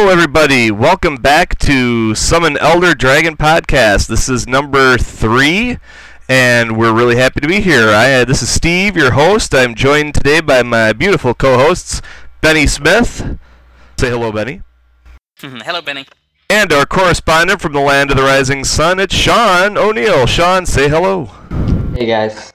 Hello, everybody. Welcome back to Summon Elder Dragon podcast. This is number three, and we're really happy to be here. I, uh, this is Steve, your host. I'm joined today by my beautiful co-hosts, Bennie Smith. Say hello, Bennie. Hello, Bennie. And our correspondent from the land of the rising sun, it's Sean O'Neill. Sean, say hello. Hey guys.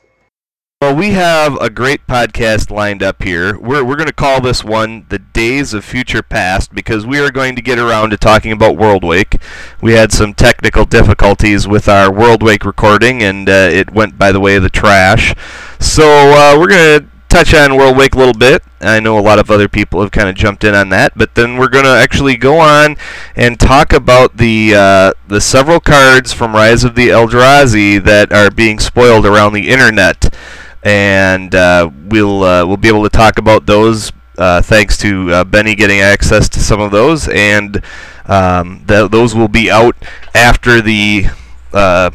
Well, we have a great podcast lined up here. We're, we're going to call this one The Days of Future Past because we are going to get around to talking about Worldwake. We had some technical difficulties with our Worldwake recording, and uh, it went by the way of the trash. So uh, we're going to touch on Worldwake a little bit. I know a lot of other people have kind of jumped in on that, but then we're going to actually go on and talk about the uh, the several cards from Rise of the Eldrazi that are being spoiled around the internet and uh, we'll uh, we'll be able to talk about those uh, thanks to uh, Bennie getting access to some of those, and um, th- those will be out after the uh,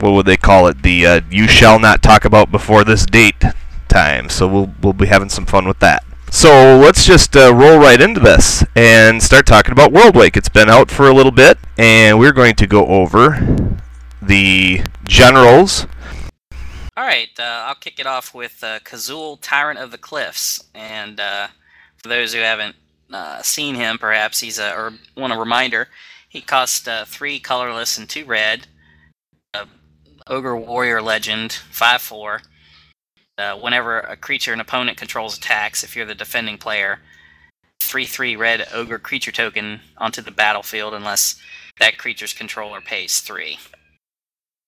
what would they call it? The uh, you shall not talk about before this date time. So we'll we'll be having some fun with that. So let's just roll right into this and start talking about Worldwake. It's been out for a little bit, and we're going to go over the generals all right, uh, I'll kick it off with uh, Kazul, Tyrant of the Cliffs, and uh, for those who haven't uh, seen him, perhaps he's a or want a reminder. He costs uh, three colorless and two red. Ogre Warrior Legend, five four. Uh, whenever a creature an opponent controls attacks, if you're the defending player, three three red Ogre creature token onto the battlefield unless that creature's controller pays three.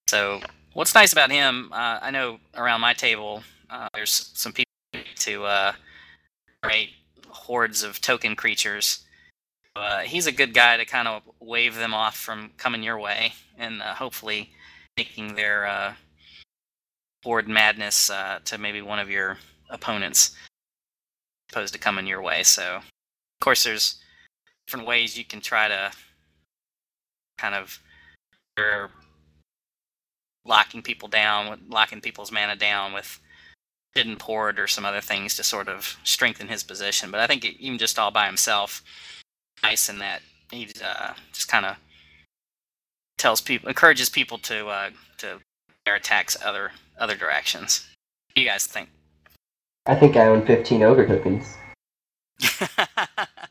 So what's nice about him, uh, I know around my table, uh, there's some people to uh, create hordes of token creatures. Uh, he's a good guy to kind of wave them off from coming your way, and uh, hopefully making their uh, horde madness uh, to maybe one of your opponents, opposed to coming your way. So, of course, there's different ways you can try to kind of locking people down, locking people's mana down with hidden port or some other things to sort of strengthen his position. But I think even just all by himself, nice in that he uh, just kind of tells people, encourages people to uh, to their attacks other other directions. What do you guys think? I think I own 15 ogre tokens.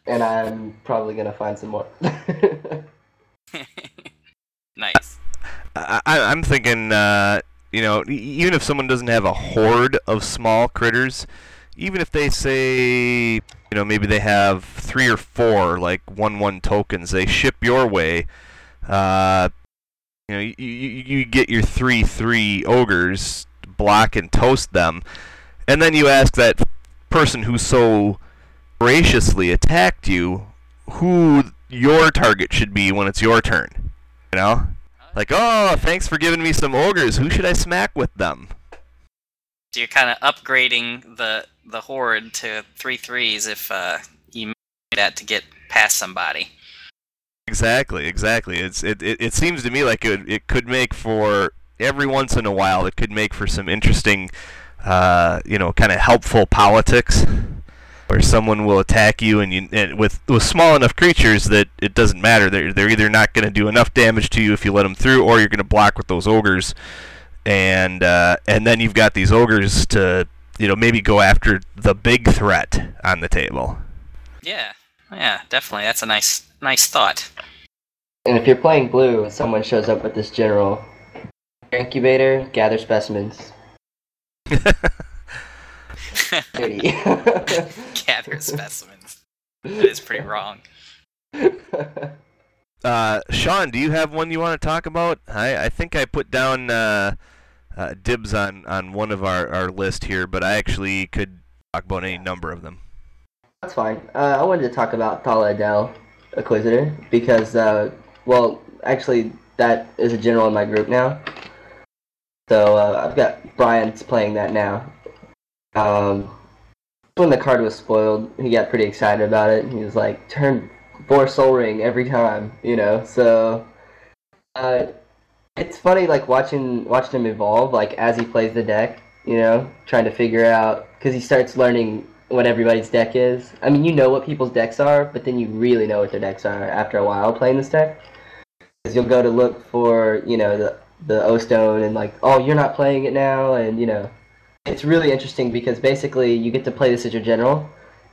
and I'm probably gonna find some more. nice. I, I'm thinking, uh, you know, even if someone doesn't have a horde of small critters, even if they say, you know, maybe they have three or four like one-one tokens, they ship your way. Uh, you know, you, you, you get your three-three ogres, block and toast them, and then you ask that person who so graciously attacked you who your target should be when it's your turn. You know? Like, oh, thanks for giving me some ogres. Who should I smack with them? So you're kind of upgrading the the horde to three threes if uh, you made that to get past somebody. Exactly, exactly. It's it, it, it seems to me like it it could make for every once in a while it could make for some interesting, uh, you know, kind of helpful politics where someone will attack you and you and with with small enough creatures that it doesn't matter. They're they're either not going to do enough damage to you if you let them through, or you're going to block with those ogres, and uh, and then you've got these ogres to you know maybe go after the big threat on the table. Yeah, yeah, definitely. That's a nice nice thought. And if you're playing blue and someone shows up with this general incubator, gather specimens. Gather specimens. That is pretty wrong. Uh, Sean, do you have one you want to talk about? I, I think I put down uh, uh, dibs on, on one of our, our list here, but I actually could talk about any number of them. That's fine. Uh, I wanted to talk about Thada Adel, Acquisitor, because, uh, well, actually, that is a general in my group now. So uh, I've got Brian's playing that now, um, when the card was spoiled, he got pretty excited about it. He was like, turn four Sol Ring every time, you know. So, uh, it's funny like watching watching him evolve, like as he plays the deck, you know, trying to figure out because he starts learning what everybody's deck is. I mean, you know what people's decks are, but then you really know what their decks are after a while playing this deck. Because you'll go to look for, you know, the the O Stone and like, oh, you're not playing it now, and you know, it's really interesting because basically you get to play this as your general,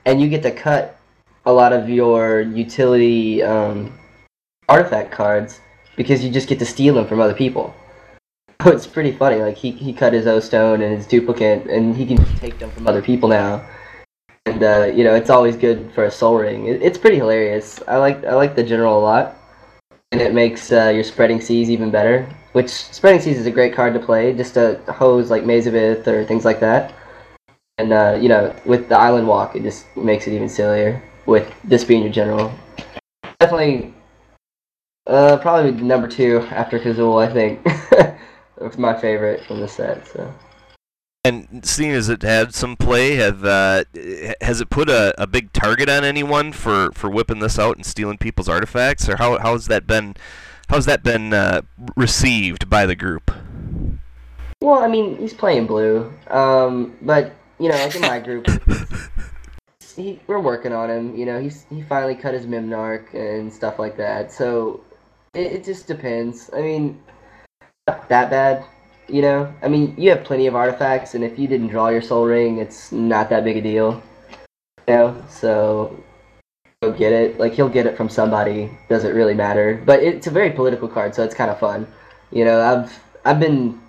and you get to cut a lot of your utility um, artifact cards because you just get to steal them from other people. So it's pretty funny. Like he, he cut his O Stone and his duplicate, and he can take them from other people now. And uh, you know, it's always good for a Sol Ring. It, it's pretty hilarious. I like I like the general a lot, and it makes uh, your spreading seas even better. Which spreading seas is a great card to play, just to hose like Maze of Ith or things like that. And uh, you know, with the Island Walk, it just makes it even sillier. With this being your general, definitely, uh, probably number two after Kazul, I think. it's my favorite from the set. So. And seeing as it had some play, have uh, has it put a, a big target on anyone for, for whipping this out and stealing people's artifacts, or how how has that been how's that been uh, received by the group? Well, I mean, he's playing blue, um, but you know, like in my group, he, we're working on him. You know, he's he finally cut his Memnarch and stuff like that. So it, it just depends. I mean, not that bad. You know, I mean, you have plenty of artifacts, and if you didn't draw your Sol Ring, it's not that big a deal. You know, so go get it. Like he'll get it from somebody. Doesn't really matter. But it's a very political card, so it's kind of fun. You know, I've I've been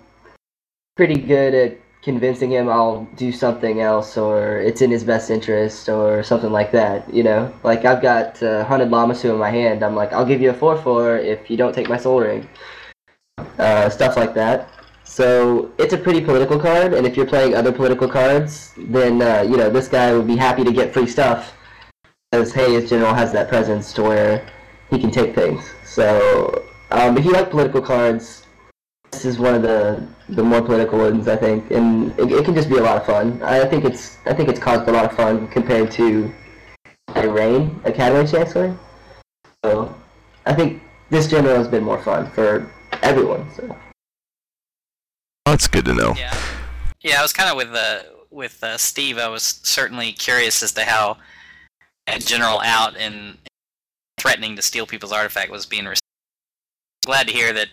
pretty good at convincing him I'll do something else or it's in his best interest or something like that, you know? Like I've got uh, Hunted Lammasu in my hand. I'm like, I'll give you a 4-4 if you don't take my Sol Ring. Uh, stuff like that. So it's a pretty political card, and if you're playing other political cards, then, uh, you know, this guy would be happy to get free stuff because, hey, his general has that presence to where he can take things. So um, if you like political cards, this is one of the the more political ones, I think, and it, it, can just be a lot of fun. I think it's I think it's caused a lot of fun compared to Rain Academy Chancellor. So I think this general has been more fun for everyone. So that's good to know. Yeah, yeah. I was kind of with uh, with uh, Steve. I was certainly curious as to how a general out and threatening to steal people's artifact was being received. Glad to hear that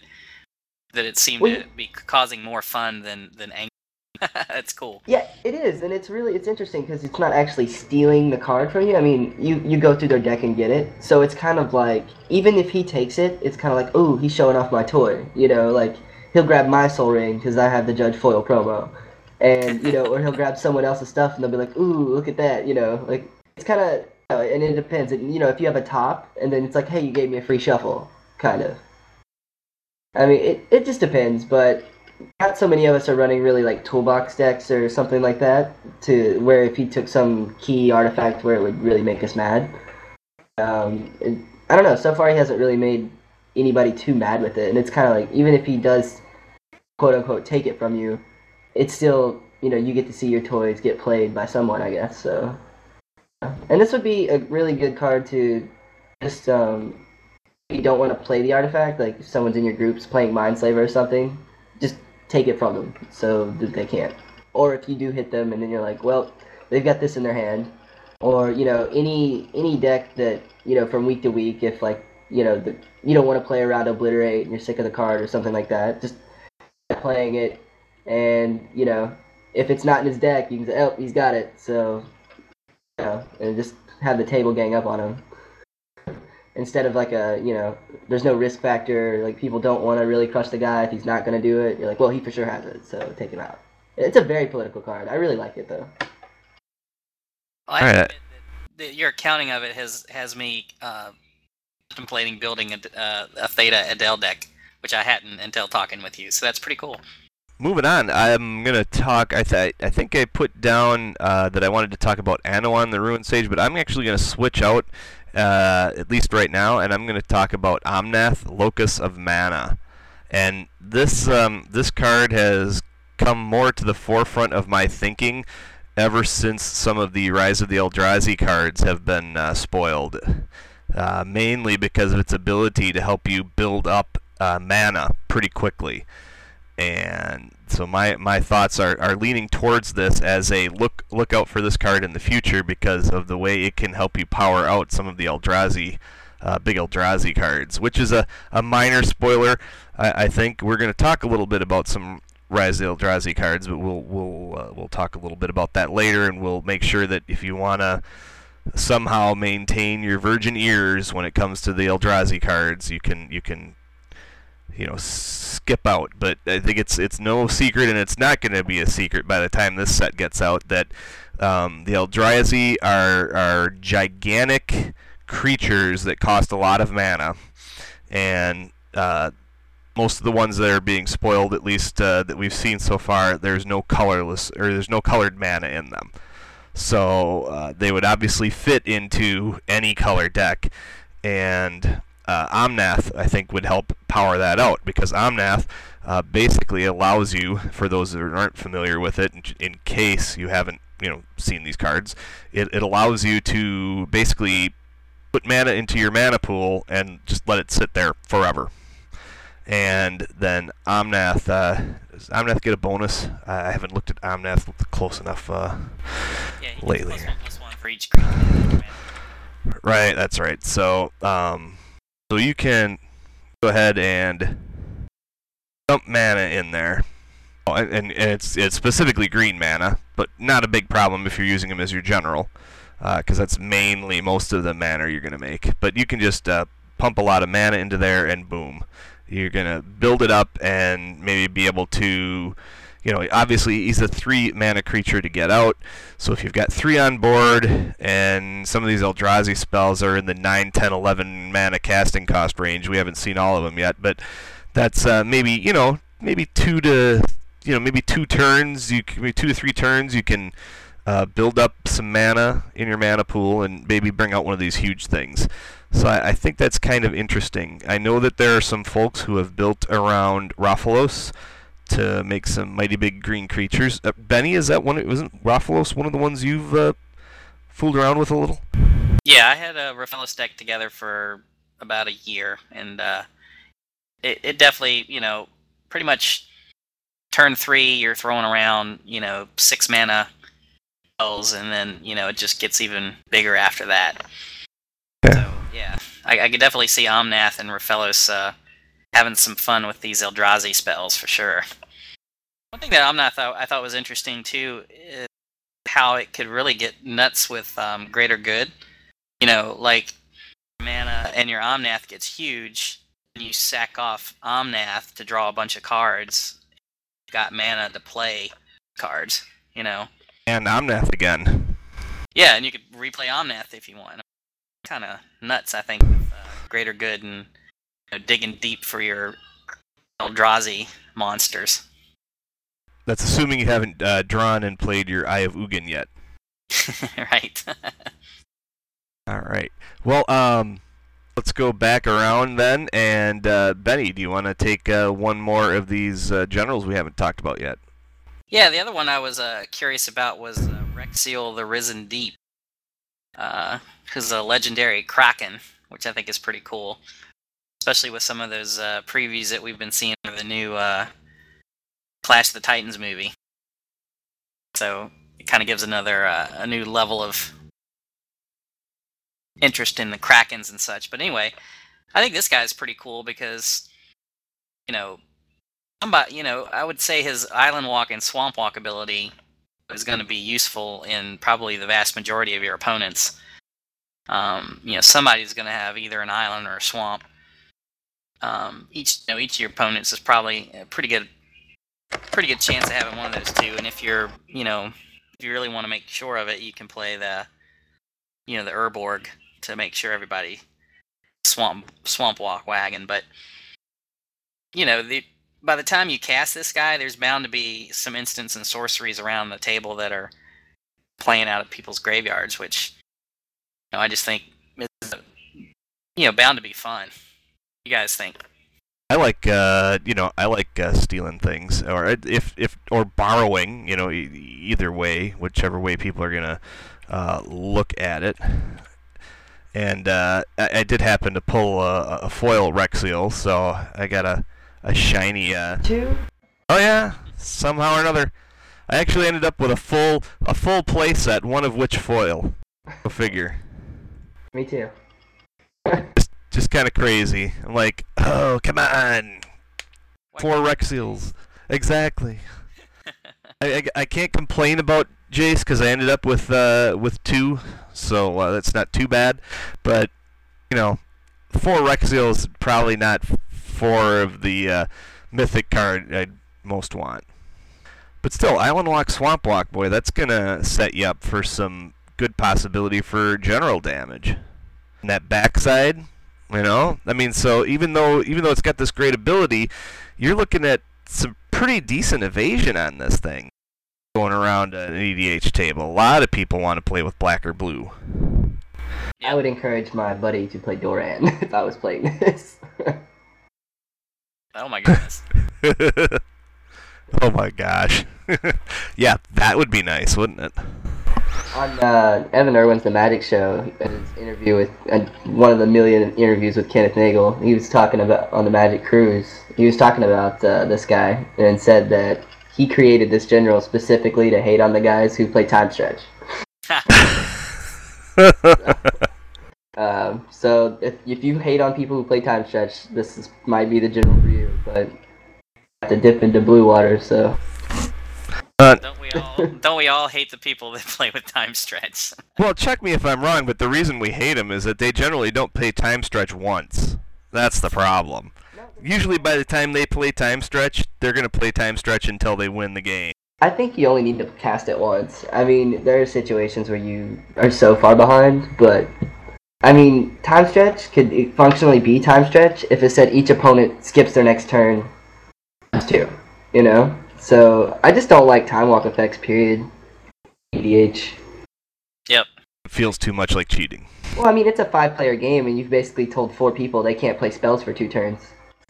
that it seemed well, to be causing more fun than than anger. That's cool. Yeah, it is, and it's really it's interesting because it's not actually stealing the card from you. I mean, you you go through their deck and get it, so it's kind of like even if he takes it, it's kind of like oh he's showing off my toy, you know, like he'll grab my Sol Ring because I have the Judge Foil promo, and you know, or he'll grab someone else's stuff and they'll be like ooh look at that, you know, like it's kind of and it depends. And, You know, if you have a top and then it's like hey you gave me a free shuffle, kind of. I mean, it, it just depends, but not so many of us are running really like toolbox decks or something like that to where if he took some key artifact where it would really make us mad. Um, it, I don't know. So far, he hasn't really made anybody too mad with it, and it's kind of like even if he does quote unquote take it from you, it's still you know you get to see your toys get played by someone, I guess. So, and this would be a really good card to just um, you don't want to play the artifact, like if someone's in your groups playing Mindslaver or something, just take it from them so that they can't. Or if you do hit them and then you're like, well, they've got this in their hand. Or, you know, any any deck that, you know, from week to week, if like, you know, the, you don't want to play around Obliterate and you're sick of the card or something like that, just playing it and, you know, if it's not in his deck, you can say, oh, he's got it. So, you know, and just have the table gang up on him instead of like a you know there's no risk factor like people don't want to really crush the guy if he's not going to do it you're like well he for sure has it so take him out. It's a very political card i really like it though. Well, I right. your accounting of it has has me uh, contemplating building a, uh, a Thada Adel deck which i hadn't until talking with you so that's pretty cool moving on, I'm gonna talk. I th- I think I put down uh, that I wanted to talk about Anowon the Ruin Sage, but I'm actually gonna switch out uh, at least right now, and I'm to talk about Omnath, Locus of Mana. And this um, this card has come more to the forefront of my thinking ever since some of the Rise of the Eldrazi cards have been uh, spoiled. Uh, mainly because of its ability to help you build up uh, mana pretty quickly. And so my my thoughts are, are leaning towards this as a look look out for this card in the future because of the way it can help you power out some of the Eldrazi uh, big Eldrazi cards, which is a, a minor spoiler. I, I think we're going to talk a little bit about some Rise of the Eldrazi cards, but we'll we'll uh, we'll talk a little bit about that later, and we'll make sure that if you want to somehow maintain your virgin ears when it comes to the Eldrazi cards, you can you can you know skip out. But I think it's it's no secret, and it's not going to be a secret by the time this set gets out that um, the Eldrazi are are gigantic creatures that cost a lot of mana, and uh, most of the ones that are being spoiled, at least uh, that we've seen so far, there's no colorless or there's no colored mana in them. So uh, they would obviously fit into any color deck, and uh, Omnath I think would help power that out because Omnath uh, basically allows you, for those that aren't familiar with it, in, in case you haven't you know seen these cards, it, it allows you to basically put mana into your mana pool and just let it sit there forever and then Omnath. Uh, does Omnath get a bonus? I haven't looked at Omnath close enough uh, Yeah, lately. plus one, plus one for each. Right, that's right. So, um, so you can go ahead and dump mana in there, oh, and, and it's it's specifically green mana, but not a big problem if you're using them as your general, because that's mainly most of the mana you're gonna make. But you can just uh, pump a lot of mana into there, and boom, you're gonna build it up and maybe be able to you know, obviously he's a three mana creature to get out. So if you've got three on board, and some of these Eldrazi spells are in the 9, 10, 11 mana casting cost range, we haven't seen all of them yet, but that's uh, maybe you know maybe two to you know maybe two turns, you can, maybe two to three turns, you can uh, build up some mana in your mana pool and maybe bring out one of these huge things. So I, I think that's kind of interesting. I know that there are some folks who have built around Rofellos to make some mighty big green creatures. Uh, Bennie, is that one? Wasn't Rofellos one of the ones you've uh, fooled around with a little? Yeah, I had a Rofellos deck together for about a year, and uh, it, it definitely, you know, pretty much turn three, you're throwing around, you know, six mana spells, and then, you know, it just gets even bigger after that. Yeah. So, yeah, I, I could definitely see Omnath and Rofellos uh, having some fun with these Eldrazi spells for sure. One thing that Omnath I, I thought was interesting too is how it could really get nuts with um, Greater Good. You know, like mana and your Omnath gets huge, and you sack off Omnath to draw a bunch of cards. You've got mana to play cards, you know. And Omnath again. Yeah, and you could replay Omnath if you want. Kind of nuts, I think, with uh, Greater Good and know, digging deep for your Eldrazi monsters. That's assuming you haven't uh, drawn and played your Eye of Ugin yet. right. All right. Well, um, let's go back around then. And uh, Bennie, do you want to take uh, one more of these uh, generals we haven't talked about yet? yeah, the other one I was uh, curious about was uh, Wrexial the Risen Deep. Uh, who's a legendary Kraken, which I think is pretty cool. Especially with some of those uh, previews that we've been seeing of the new uh, Clash of the Titans movie. So it kind of gives another uh, a new level of interest in the Krakens and such. But anyway, I think this guy's pretty cool because, you know, somebody, you know, I would say his Island Walk and Swamp Walk ability is going to be useful in probably the vast majority of your opponents. Um, you know, somebody's going to have either an island or a swamp. Um, each, you know, each of your opponents is probably a pretty good, pretty good chance of having one of those two. And if you're, you know, if you really want to make sure of it, you can play the, you know, the Urborg to make sure everybody swamp swamp walk wagon. But you know, the by the time you cast this guy, there's bound to be some instants and sorceries around the table that are playing out at people's graveyards, which you know, I just think is you know bound to be fun. You guys think? I like, uh, you know, I like uh, stealing things, or if if or borrowing. You know, e- either way, whichever way people are gonna uh, look at it. And uh, I, I did happen to pull a, a foil Wrexial, so I got a a shiny. Uh, Two? oh yeah, somehow or another. I actually ended up with a full a full play set, one of which foil. Go figure. Me too. Just kind of crazy. I'm like, oh come on, Why four not? Wrexials. Exactly. I, I, I can't complain about Jace because I ended up with uh, with two, so uh, that's not too bad. But you know, four Wrexials probably not four of the uh, mythic card I'd most want. But still, Island Walk, Swamp Walk, boy, that's gonna set you up for some good possibility for general damage. And that backside, you know, I mean, so even though even though it's got this great ability, you're looking at some pretty decent evasion on this thing going around an EDH table. A lot of people want to play with black or blue. I would encourage my buddy to play Doran if I was playing this. Oh my goodness. oh my gosh. yeah, that would be nice, wouldn't it? On uh, Evan Erwin's The Magic Show, his interview with uh, one of the million interviews with Kenneth Nagle, he was talking about on the Magic Cruise. He was talking about uh, this guy and said that he created this general specifically to hate on the guys who play time stretch. Um, so if, if you hate on people who play time stretch, this is, might be the general for you. But you have to dip into blue water, so Uh, don't we all? Don't we all hate the people that play with time stretch? well, check me if I'm wrong, but the reason we hate them is that they generally don't play time stretch once. That's the problem. Usually, by the time they play time stretch, they're gonna play time stretch until they win the game. I think you only need to cast it once. I mean, there are situations where you are so far behind, but I mean, time stretch could functionally be time stretch if it said each opponent skips their next turn times two. You know, so I just don't like time walk effects. Period. E EDH. Yep. It feels too much like cheating. Well, I mean, it's a five-player game, and you've basically told four people they can't play spells for two turns.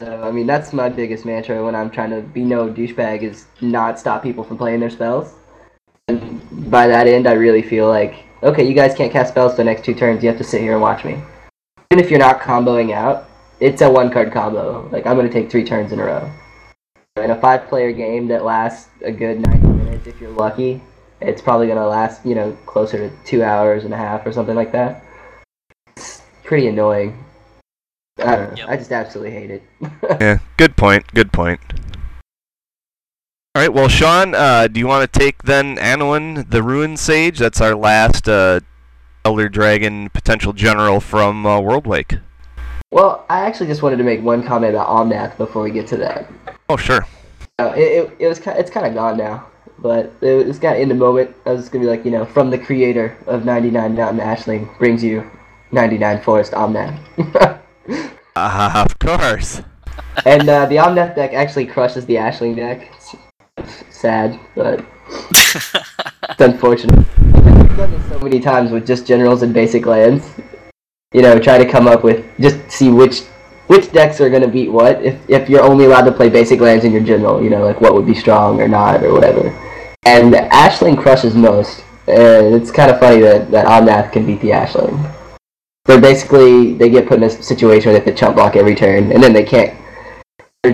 So, I mean, that's my biggest mantra when I'm trying to be no douchebag is not stop people from playing their spells. And by that end, I really feel like, okay, you guys can't cast spells for the next two turns. You have to sit here and watch me. Even if you're not comboing out, it's a one-card combo. Like, I'm going to take three turns in a row. In a five-player game that lasts a good 90 minutes, if you're lucky, it's probably going to last, you know, closer to two hours and a half or something like that it's pretty annoying. I don't know. Yep. I just absolutely hate it. Yeah, good point. Good point. All right, well, Sean, uh, do you want to take then Anowon, the Ruin Sage? That's our last uh, Elder Dragon potential general from uh, Worldwake. Well, I actually just wanted to make one comment about Omnath before we get to that. Oh, sure. Uh, it, it, it was ki- it's kind of gone now, but it was kind of in the moment. I was gonna be like, you know, from the creator of 99 Mountain Ashling brings you 99 Forest Omnath. Uh, of course. and uh, the Omnath deck actually crushes the Ashling deck. It's sad, but it's unfortunate. I've done this so many times with just generals and basic lands. You know, try to come up with just see which which decks are gonna beat what. If if you're only allowed to play basic lands in your general, you know, like what would be strong or not or whatever. And Ashling crushes most. And it's kind of funny that that Omnath can beat the Ashling. They're basically they get put in a situation where they have to chump block every turn, and then they can't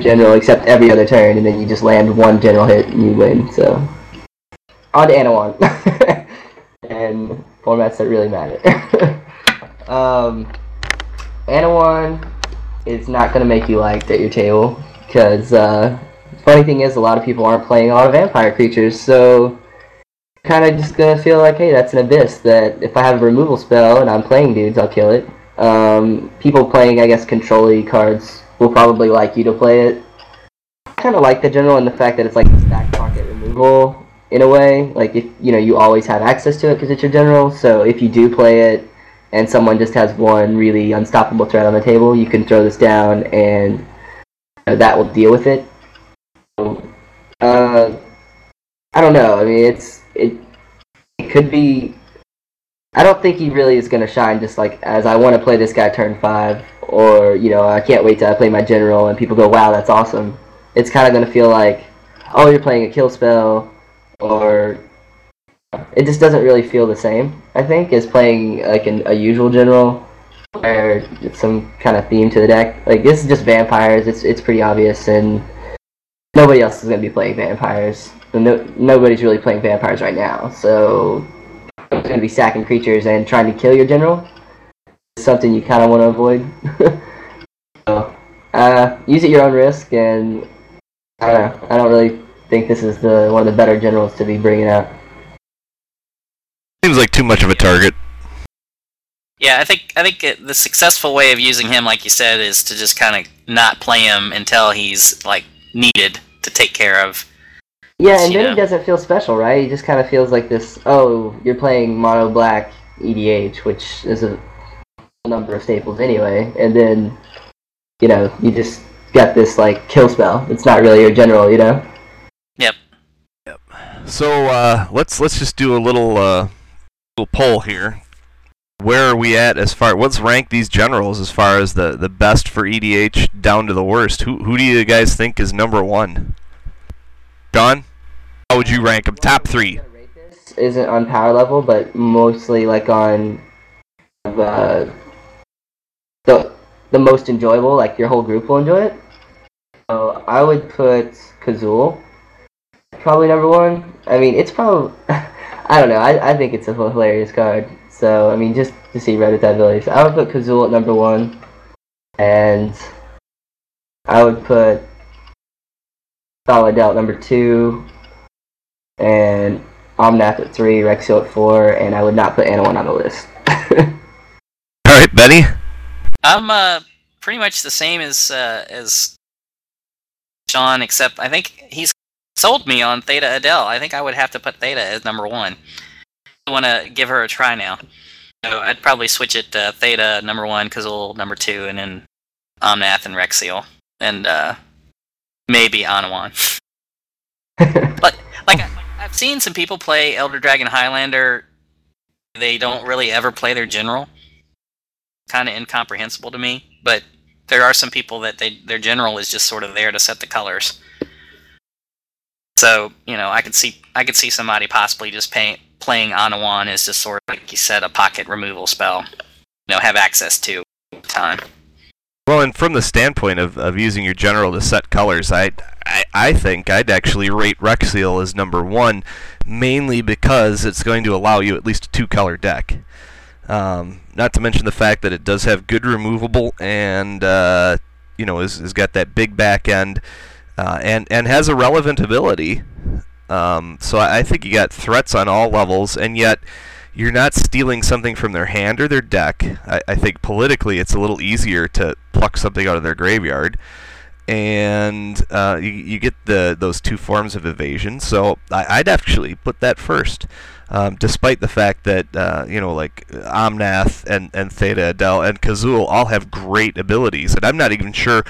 general except every other turn, and then you just land one general hit and you win. So on to Anowon and formats that really matter. um, Anowon is not going to make you liked at your table because uh, funny thing is a lot of people aren't playing a lot of vampire creatures, so kind of just gonna feel like, hey, that's an abyss. That if I have a removal spell and I'm playing dudes, I'll kill it. Um, people playing, I guess, control cards will probably like you to play it. Kind of like the general and the fact that it's like stack pocket removal in a way. Like if you know you always have access to it because it's your general. So if you do play it and someone just has one really unstoppable threat on the table, you can throw this down and you know, that will deal with it. So, uh, I don't know. I mean, it's it. It could be. I don't think he really is going to shine. Just like as I want to play this guy turn five, or you know, I can't wait till I play my general, and people go, "Wow, that's awesome." It's kind of going to feel like, "Oh, you're playing a kill spell," or it just doesn't really feel the same. I think as playing like an, a usual general, it's some kind of theme to the deck. Like this is just vampires. It's it's pretty obvious and nobody else is to be playing vampires. No, nobody's really playing vampires right now, so it's to be sacking creatures and trying to kill your general. It's something you kind of want to avoid. so, uh, use it at your own risk, and I don't know. I don't really think this is the one of the better generals to be bringing out. Seems like too much of a target. Yeah, I think I think it, the successful way of using him, like you said, is to just kind of not play him until he's like needed to take care of. Yeah, and then Yeah. he doesn't feel special, right? He just kind of feels like this. Oh, you're playing mono black EDH, which is a number of staples anyway, and then you know you just got this like kill spell. It's not really your general, you know. Yep. Yep. So uh, let's let's just do a little uh, little poll here. Where are we at as far? Let's rank these generals as far as the, the best for EDH down to the worst. Who who do you guys think is number one? John, how would you rank them? Top three. Isn't on power level, but mostly like on uh, the the most enjoyable. Like your whole group will enjoy it. So I would put Kazul probably number one. I mean, it's probably I don't know. I, I think it's a hilarious card. So I mean, just to see red with that ability. So I would put Kazul at number one, and I would put Solidel at number two, and Omnath at three, Rexio at four, and I would not put Anowon on the list. All right, Bennie. I'm uh pretty much the same as uh, as Sean, except I think he's sold me on Thada Adel. I think I would have to put Thada as number one. I want to give her a try now. So I'd probably switch it to Thada number one, Kazul number two, and then Omnath and Wrexial, and uh, maybe Anowon. But like I, I've seen some people play Elder Dragon Highlander. They don't really ever play their general. Kind of incomprehensible to me. But there are some people that they their general is just sort of there to set the colors. So you know, I could see I could see somebody possibly just pay, playing Anowon as just sort of like you said, a pocket removal spell. You know, have access to time. Well, and from the standpoint of, of using your general to set colors, I, I I think I'd actually rate Wrexial as number one, mainly because it's going to allow you at least a two-color deck. Um, not to mention the fact that it does have good removable and uh, you know is, is got that big back end uh, and and has a relevant ability. Um, so I, I think you got threats on all levels, and yet you're not stealing something from their hand or their deck. I, I think politically it's a little easier to pluck something out of their graveyard, and uh, you, you get the those two forms of evasion. So I, I'd actually put that first, um, despite the fact that uh, you know like Omnath and and Thada Adel and Kazul all have great abilities, and I'm not even sure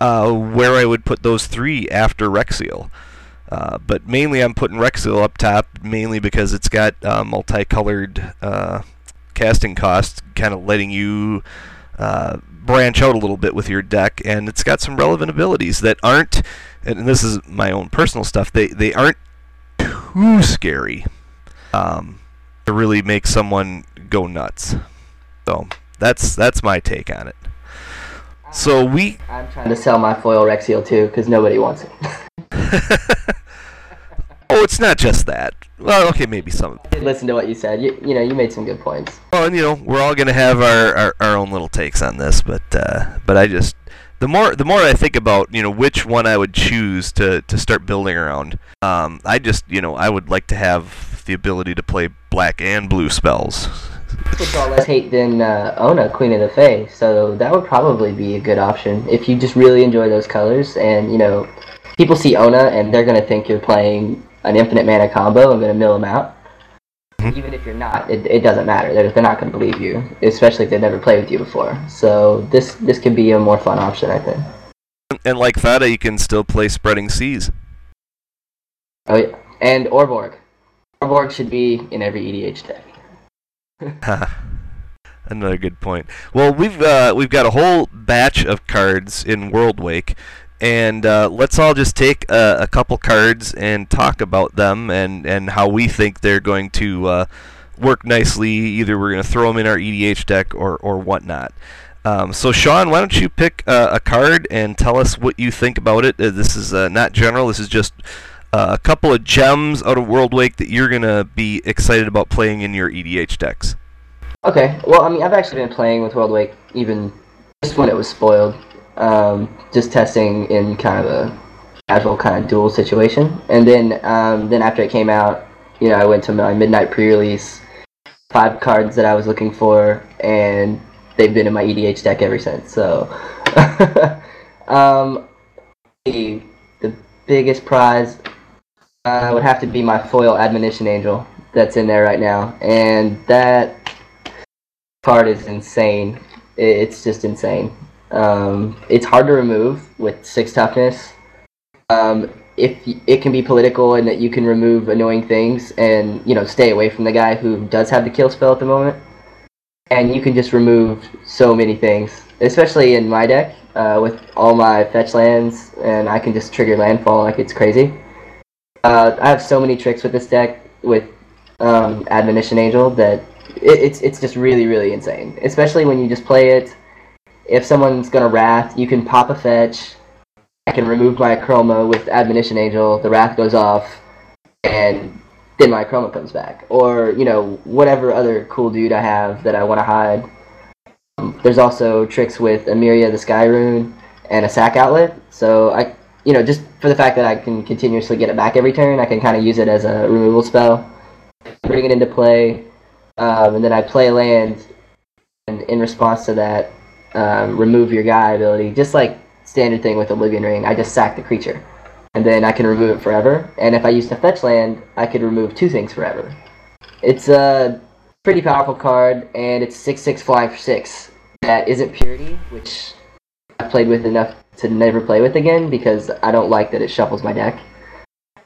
uh, where I would put those three after Wrexial. Uh, but mainly I'm putting Wrexial up top, mainly because it's got uh, multicolored uh, casting costs, kind of letting you uh, branch out a little bit with your deck, and it's got some relevant abilities that aren't, and this is my own personal stuff, they, they aren't too scary um, to really make someone go nuts. So that's that's my take on it. So we I'm trying to sell my foil Wrexial too, because nobody wants it. oh, it's not just that. Well, okay, maybe some. Listen to what you said. You, you know, you made some good points. Well, and you know, we're all gonna have our, our, our own little takes on this, but uh, but I just the more the more I think about you know which one I would choose to, to start building around, um, I just you know I would like to have the ability to play black and blue spells. It's got less hate than uh, Oona, Queen of the Fae, so that would probably be a good option if you just really enjoy those colors. And you know, people see Oona and they're gonna think you're playing an infinite mana combo and gonna mill them out. Mhm. Even if you're not, it, it doesn't matter. They're, they're not gonna believe you, especially if they've never played with you before. So this this could be a more fun option, I think. And like Thada, you can still play Spreading Seas. Oh yeah, and Urborg. Urborg should be in every EDH deck. Another good point. Well, we've uh, we've got a whole batch of cards in Worldwake, and uh, let's all just take a, a couple cards and talk about them and, and how we think they're going to uh, work nicely. Either we're going to throw them in our EDH deck or or whatnot. Um, so, Sean, why don't you pick uh, a card and tell us what you think about it? Uh, this is uh, not general. This is just uh, a couple of gems out of Worldwake that you're gonna be excited about playing in your EDH decks. Okay. Well, I mean, I've actually been playing with World Wake even just when it was spoiled. Um, just testing in kind of a casual kind of duel situation, and then um, then after it came out, you know, I went to my midnight pre-release, five cards that I was looking for, and they've been in my EDH deck ever since. So, um, the biggest prize uh, would have to be my foil admonition angel that's in there right now, and that card is insane. It's just insane. Um, it's hard to remove with six toughness. Um, if it can be political and that you can remove annoying things and you know stay away from the guy who does have the kill spell at the moment and you can just remove so many things, especially in my deck uh, with all my fetch lands, and I can just trigger landfall like it's crazy. Uh, I have so many tricks with this deck with um, Admonition Angel that it, it's it's just really really insane. Especially when you just play it. If someone's gonna wrath, you can pop a fetch. I can remove my chroma with Admonition Angel. The wrath goes off, and then my chroma comes back. Or, you know, whatever other cool dude I have that I want to hide. Um, there's also tricks with Emeria the Sky Ruin and a sack outlet. So I, you know, just for the fact that I can continuously get it back every turn, I can kind of use it as a removal spell, bring it into play, um, and then I play land, and in response to that, um, remove your guy ability, just like standard thing with Oblivion Ring. I just sack the creature and then I can remove it forever. And if I use to fetch land, I could remove two things forever. It's a pretty powerful card, and it's 6 6 flying for 6. That isn't Purity, which played with enough to never play with again because I don't like that it shuffles my deck.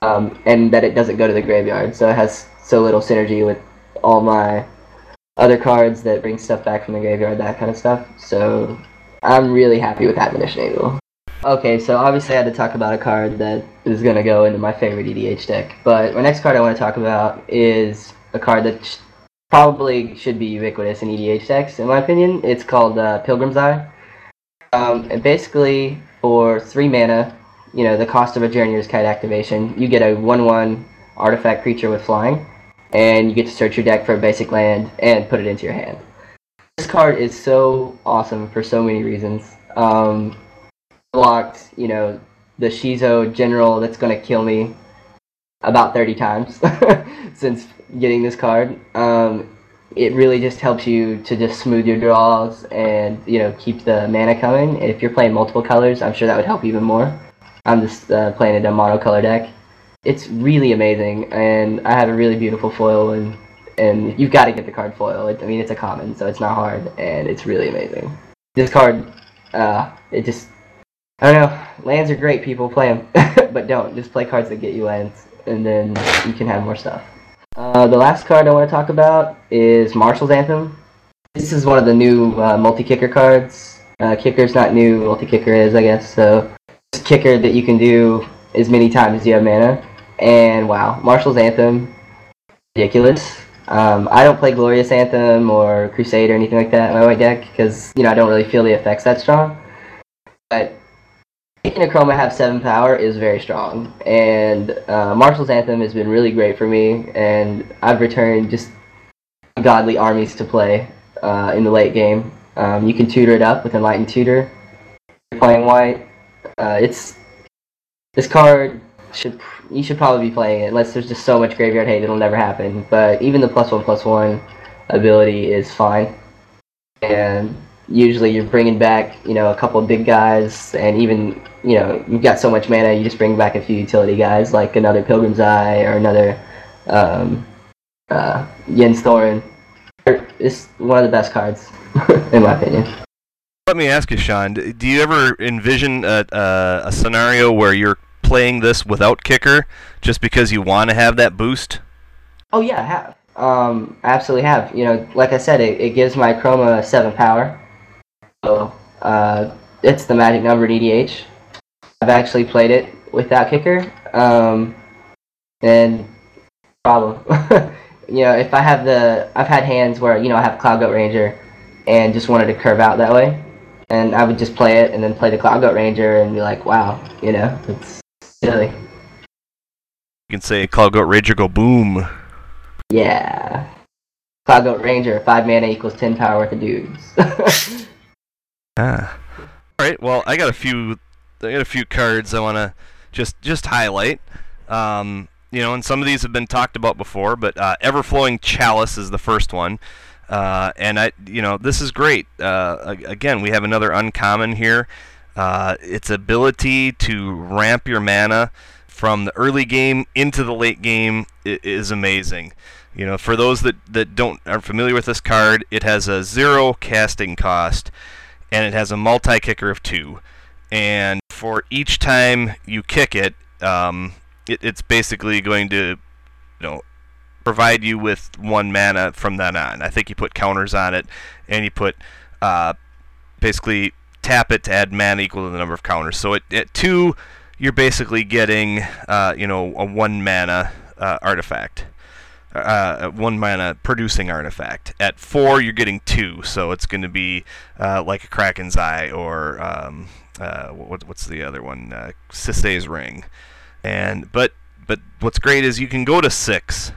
Um, and that it doesn't go to the graveyard, so it has so little synergy with all my other cards that bring stuff back from the graveyard, that kind of stuff. So I'm really happy with Admonition Angel. Okay, so obviously I had to talk about a card that is going to go into my favorite EDH deck. But my next card I want to talk about is a card that sh- probably should be ubiquitous in EDH decks, in my opinion. It's called uh, Pilgrim's Eye. Um, and basically, for 3 mana, you know, the cost of a Journeyer's Kite activation, you get a 1-1 artifact creature with flying, and you get to search your deck for a basic land and put it into your hand. This card is so awesome for so many reasons. Um, blocked, you know, the Shizo general that's going to kill me about 30 times since getting this card. Um, it really just helps you to just smooth your draws and, you know, keep the mana coming. If you're playing multiple colors, I'm sure that would help even more. I'm just uh, playing it in a monocolor deck. It's really amazing, and I have a really beautiful foil, and and you've got to get the card foil. It, I mean, it's a common, so it's not hard, and it's really amazing. This card, uh, it just I don't know. Lands are great. People play them, but don't. Just play cards that get you lands, and then you can have more stuff. Uh, the last card I want to talk about is Marshal's Anthem. This is one of the new uh, multi-kicker cards. Uh, kicker's not new. Multi-kicker is, I guess. So, kicker that you can do as many times as you have mana. And wow, Marshal's Anthem, ridiculous. Um, I don't play Glorious Anthem or Crusade or anything like that in my white deck because you know I don't really feel the effects that strong. But making a Chroma have 7 power is very strong, and uh, Marshal's Anthem has been really great for me, and I've returned just godly armies to play uh, in the late game. Um, you can tutor it up with Enlightened Tutor. Playing white. Uh, it's this card should you should probably be playing it unless there's just so much graveyard hate it'll never happen. But even the plus one plus one ability is fine, and usually you're bringing back you know a couple of big guys and even you know you've got so much mana you just bring back a few utility guys like another Pilgrim's Eye or another um, uh, Jens Thorin. It's one of the best cards in my opinion. Let me ask you, Sean. Do you ever envision a, a, a scenario where you're playing this without kicker just because you want to have that boost? Oh yeah, I have. Um, I absolutely have. You know, like I said, it, it gives my Chroma seven power. So uh, it's the magic number in EDH. I've actually played it without kicker. Um, and problem. you know, if I have the, I've had hands where you know I have Cloudgoat Ranger, and just wanted to curve out that way. and I would just play it and then play the Cloudgoat Ranger and be like, wow, you know, it's silly. You can say Cloudgoat Ranger go boom. Yeah. Cloudgoat Ranger, 5 mana equals 10 power worth of dudes. Ah. All right. Well, I got a few. I got a few cards I want to just just highlight. Um, you know, and some of these have been talked about before, but uh, Everflowing Chalice is the first one. Uh, and I, you know, this is great. Uh, again, we have another uncommon here. Uh, its ability to ramp your mana from the early game into the late game is amazing. You know, for those that, that don't are familiar with this card, it has a zero casting cost and it has a multi kicker of two. And for each time you kick it, um, it, it's basically going to, you know, provide you with one mana from then on. I think you put counters on it, and you put uh, basically tap it to add mana equal to the number of counters. So at, at two, you're basically getting, uh, you know, a one mana uh, artifact uh, one mana producing artifact. At four, you're getting two, so it's going to be uh, like a Kraken's Eye or um, uh, what, what's the other one? Uh, Ring. And but but what's great is you can go to six.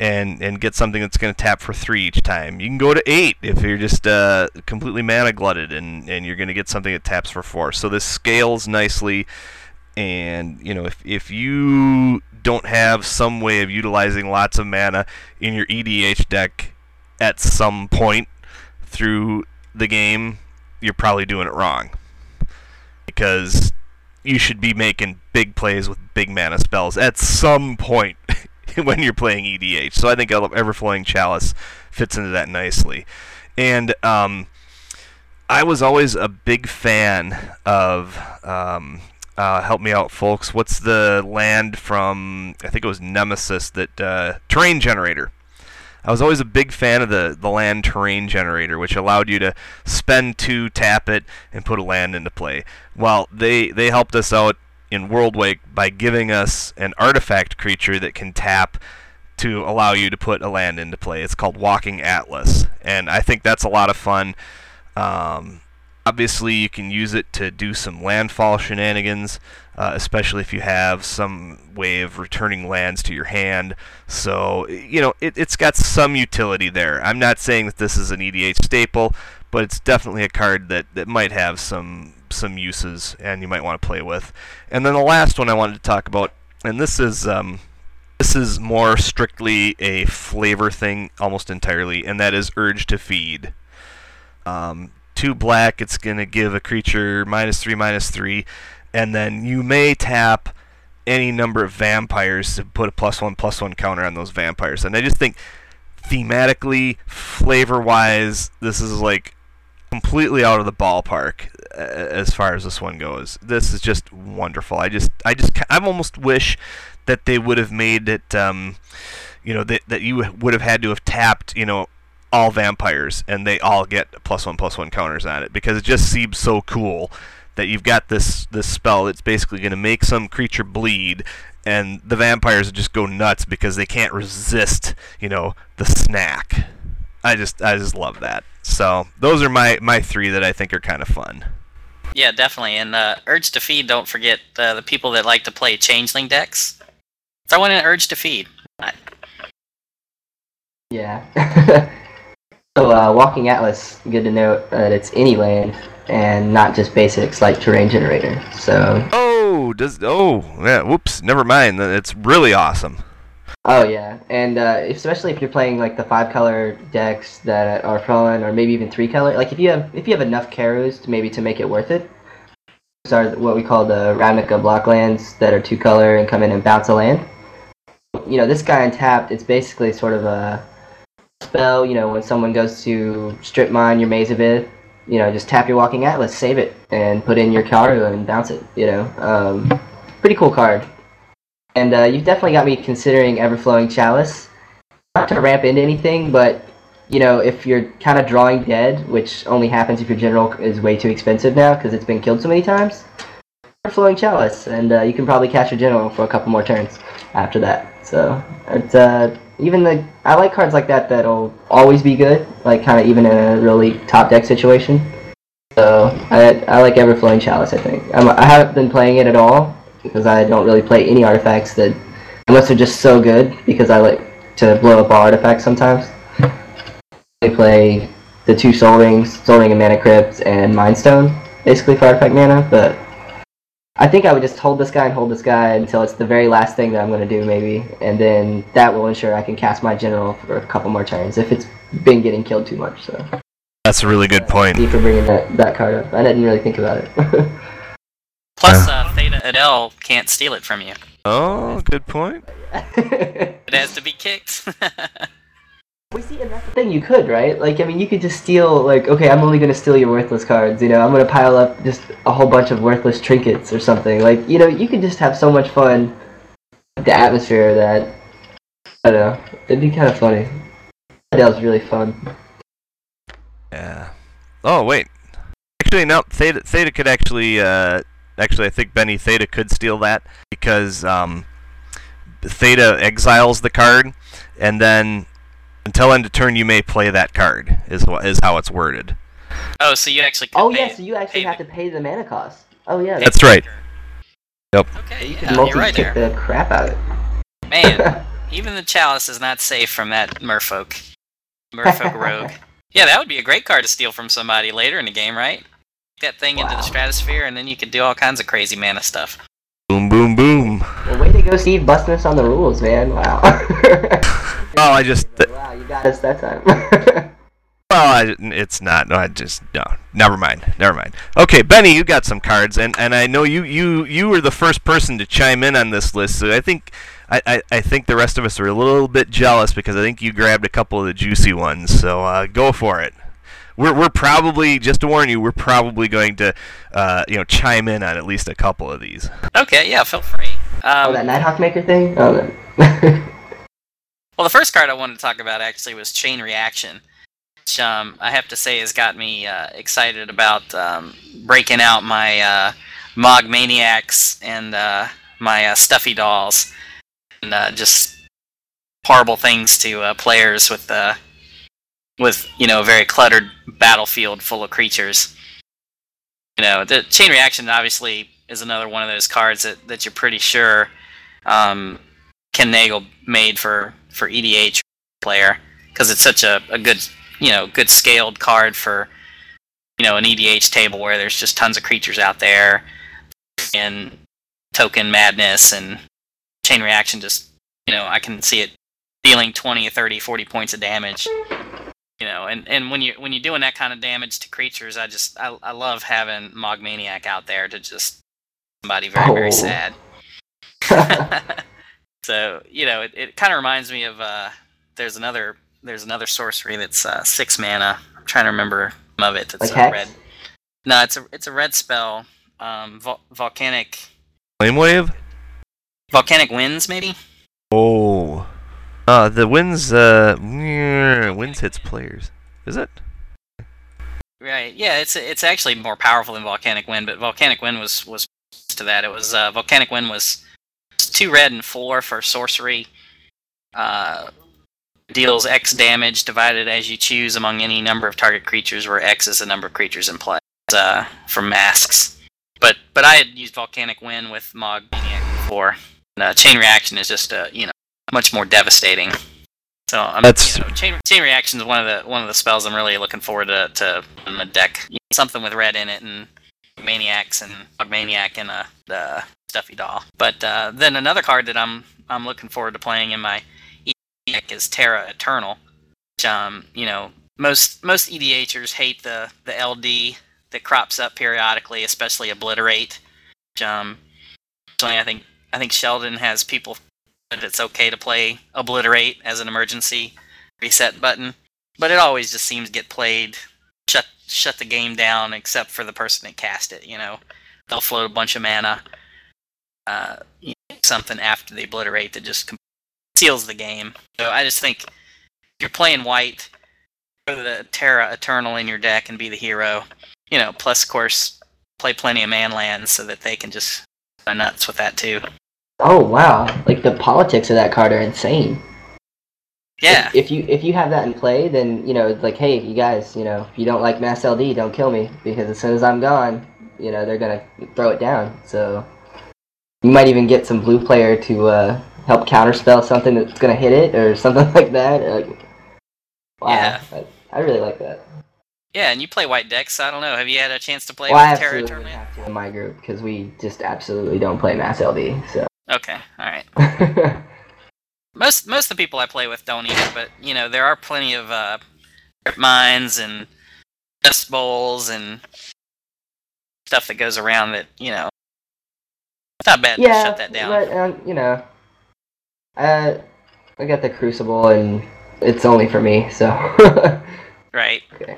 And, and get something that's going to tap for three each time. You can go to eight if you're just uh, completely mana glutted, and, and you're going to get something that taps for four. So this scales nicely, and you know if if you don't have some way of utilizing lots of mana in your EDH deck at some point through the game, you're probably doing it wrong. Because you should be making big plays with big mana spells at some point when you're playing EDH. So I think Everflowing Chalice fits into that nicely. And um, I was always a big fan of um, uh, help me out, folks. What's the land from? I think it was Nemesis that uh, terrain generator. I was always a big fan of the, the land terrain generator, which allowed you to spend two, tap it, and put a land into play. Well, they they helped us out in Worldwake by giving us an artifact creature that can tap to allow you to put a land into play. It's called Walking Atlas, and I think that's a lot of fun. Um, Obviously, you can use it to do some landfall shenanigans, uh, especially if you have some way of returning lands to your hand. So, you know, it, it's got some utility there. I'm not saying that this is an EDH staple, but it's definitely a card that, that might have some some uses and you might want to play with. And then the last one I wanted to talk about, and this is um, this is more strictly a flavor thing almost entirely, and that is Urge to Feed. Um, two black, it's going to give a creature minus three, minus three, and then you may tap any number of vampires to put a plus one, plus one counter on those vampires. And I just think thematically, flavor wise, this is like completely out of the ballpark as far as this one goes. This is just wonderful. I just, I just, I almost wish that they would have made it, um, you know, that that you would have had to have tapped, you know, all vampires and they all get plus one plus one counters on it because it just seems so cool that you've got this this spell that's basically going to make some creature bleed and the vampires just go nuts because they can't resist you know the snack. I just i just love that. So those are my my three that i think are kind of fun. Yeah definitely and uh, urge to feed don't forget uh, the people that like to play changeling decks. Throw in an urge to feed. Yeah So, uh, Walking Atlas, good to know that it's any land and not just basics like Terrain Generator. So. Oh, does oh yeah? Whoops, never mind. It's really awesome. Oh yeah, and uh, especially if you're playing like the five color decks that are fun, or maybe even three color. Like if you have if you have enough Karoos to maybe to make it worth it. These are what we call the Ravnica block lands that are two color and come in and bounce a land. You know, this guy untapped, it's basically sort of a spell, you know, when someone goes to strip mine your Maze of Ith, you know, just tap your Walking Atlas, save it, and put in your Karoo and bounce it, you know. Um, pretty cool card. And uh, you've definitely got me considering Everflowing Chalice. Not to ramp into anything, but, you know, if you're kind of drawing dead, which only happens if your general is way too expensive now because it's been killed so many times, Everflowing Chalice, and uh, you can probably catch your general for a couple more turns after that. So, it's, uh, even the I like cards like that that'll always be good, like kind of even in a really top deck situation. So I, I like Everflowing Chalice. I think I'm, I haven't been playing it at all because I don't really play any artifacts that unless they're just so good because I like to blow up all artifacts sometimes. I play the two Sol Rings, Sol Ring and Mana Crypt, and Mind Stone basically for artifact mana. But I think I would just hold this guy and hold this guy until it's the very last thing that I'm going to do maybe, and then that will ensure I can cast my general for a couple more turns if it's been getting killed too much. So. That's a really good point. Thank you for bringing that, that card up. I didn't really think about it. Plus, uh, Thada Adel can't steal it from you. Oh, good point. It has to be kicked. we see, and that's the thing. You could, right? Like, I mean, you could just steal. Like, okay, I'm only gonna steal your worthless cards. You know, I'm gonna pile up just a whole bunch of worthless trinkets or something. Like, you know, you could just have so much fun. with The atmosphere of that. I don't know. It'd be kind of funny. That was really fun. Yeah. Oh wait. Actually, no. Thada Thada could actually. Uh, actually, I think Bennie Thada could steal that because um, Thada exiles the card, and then until end of turn you may play that card. Is wha- is how it's worded. oh, so you actually. Could Oh pay- yeah, so you actually have the- to pay the mana cost. Oh yeah, that's, That's right. Yep. Okay, you yeah, could you're multi right kick there. the crap out of it. Man, even the chalice is not safe from that merfolk. Merfolk rogue. Yeah, that would be a great card to steal from somebody later in the game, right? That thing into the stratosphere, and then you could do all kinds of crazy mana stuff. Boom, boom, boom. well, way to go, Steve, busting us on the rules, man. Wow. Oh, I just. Wow, got us that time. Well, I, it's not. No, I just no. Never mind. Never mind. Okay, Bennie, you got some cards, and, and I know you, you you were the first person to chime in on this list. So I think I, I, I think the rest of us are a little bit jealous because I think you grabbed a couple of the juicy ones. So uh, go for it. We're, we're probably just to warn you, we're probably going to uh, you know chime in on at least a couple of these. Okay, yeah, feel free. Um, oh, that Nighthawk Maker thing? Oh, no. Well, the first card I wanted to talk about actually was Chain Reaction, which um, I have to say has got me uh, excited about um, breaking out my uh, Mogg Maniacs and uh, my uh, Stuffy Dolls, and uh, just horrible things to uh, players with uh, with you know a very cluttered battlefield full of creatures. You know, the Chain Reaction obviously is another one of those cards that, that you're pretty sure um, Ken Nagle made for for EDH player because it's such a, a good you know good scaled card for you know an EDH table where there's just tons of creatures out there and token madness and chain reaction just you know I can see it dealing 20 30 40 points of damage you know and, and when you when you're doing that kind of damage to creatures I just I, I love having Mogg Maniac out there to just somebody very very Oh. sad so you know, it, it kind of reminds me of uh, there's another there's another sorcery that's uh, six mana. I'm trying to remember of it. That's like uh, red. No, it's a it's a red spell. Um, vol- volcanic Flame wave. volcanic winds maybe. Oh. Uh, the winds. Uh, winds hits players. Is it? Right. Yeah, it's it's actually more powerful than volcanic wind, but volcanic wind was was to that. It was uh, volcanic wind was two red and four for sorcery. Uh, deals X damage divided as you choose among any number of target creatures, where X is the number of creatures in play. Uh, for masks, but but I had used volcanic wind with Mogg Maniac before. And, uh, chain reaction is just uh, you know much more devastating. So I'm, That's- you know, chain, chain reaction is one of the one of the spells I'm really looking forward to to in the deck. You know, something with red in it and maniacs and Mogg maniac and a the stuffy doll. But uh, then another card that I'm I'm looking forward to playing in my deck is Terra Eternal. Which, um, you know, most most EDHers hate the the LD that crops up periodically, especially obliterate. Which, um, I think I think Sheldon has people that it's okay to play obliterate as an emergency reset button, but it always just seems to get played shut shut the game down except for the person that cast it. You know, they'll float a bunch of mana, uh, you know, something after they obliterate that just seals the game. So I just think if you're playing white, throw the Terra Eternal in your deck and be the hero. You know, plus of course play plenty of man lands so that they can just go nuts with that too. oh wow! Like the politics of that card are insane. Yeah. If, if you if you have that in play, then you know it's like, hey, you guys, you know, if you don't like Mass LD, don't kill me because as soon as I'm gone, you know, they're gonna throw it down. So you might even get some blue player to uh, help counterspell something that's gonna hit it or something like that. Like, wow, Yeah. I, I really like that. Yeah, and you play white decks. I don't know. Have you had a chance to play well, I with Terra absolutely Tournament? have to in my group because we just absolutely don't play Mass LD. So. Okay, all right. Most most of the people I play with don't either, but you know there are plenty of uh, mines and dust bowls and stuff that goes around that you know. It's not bad to yeah, shut that down. but um, you know, uh, I got the Crucible and it's only for me, so. Right. okay.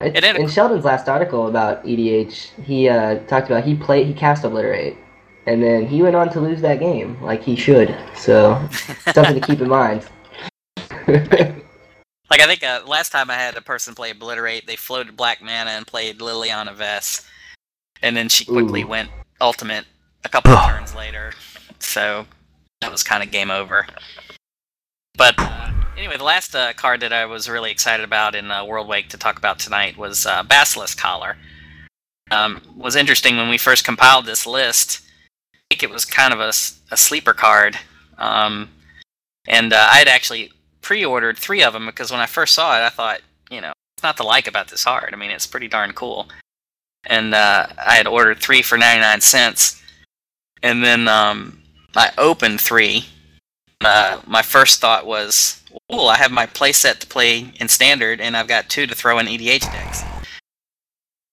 In Sheldon's last article about EDH, he uh, talked about he played he cast Obliterate, and then he went on to lose that game like he should. So something to keep in mind. Like I think uh, last time I had a person play Obliterate, they floated Black Mana and played Liliana Vess, and then she quickly Ooh. went Ultimate a couple of turns later. So that was kind of game over. But uh, anyway, the last uh, card that I was really excited about in uh, Worldwake to talk about tonight was uh, Basilisk Collar. Um, was interesting when we first compiled this list. I think it was kind of a, a sleeper card. Um, and uh, I had actually pre-ordered three of them because when I first saw it, I thought, you know, it's not to like about this card. I mean, it's pretty darn cool. And uh, I had ordered three for 99 cents. And then um, I opened three. Uh, my first thought was, "Cool! I have my playset to play in standard, and I've got two to throw in EDH decks."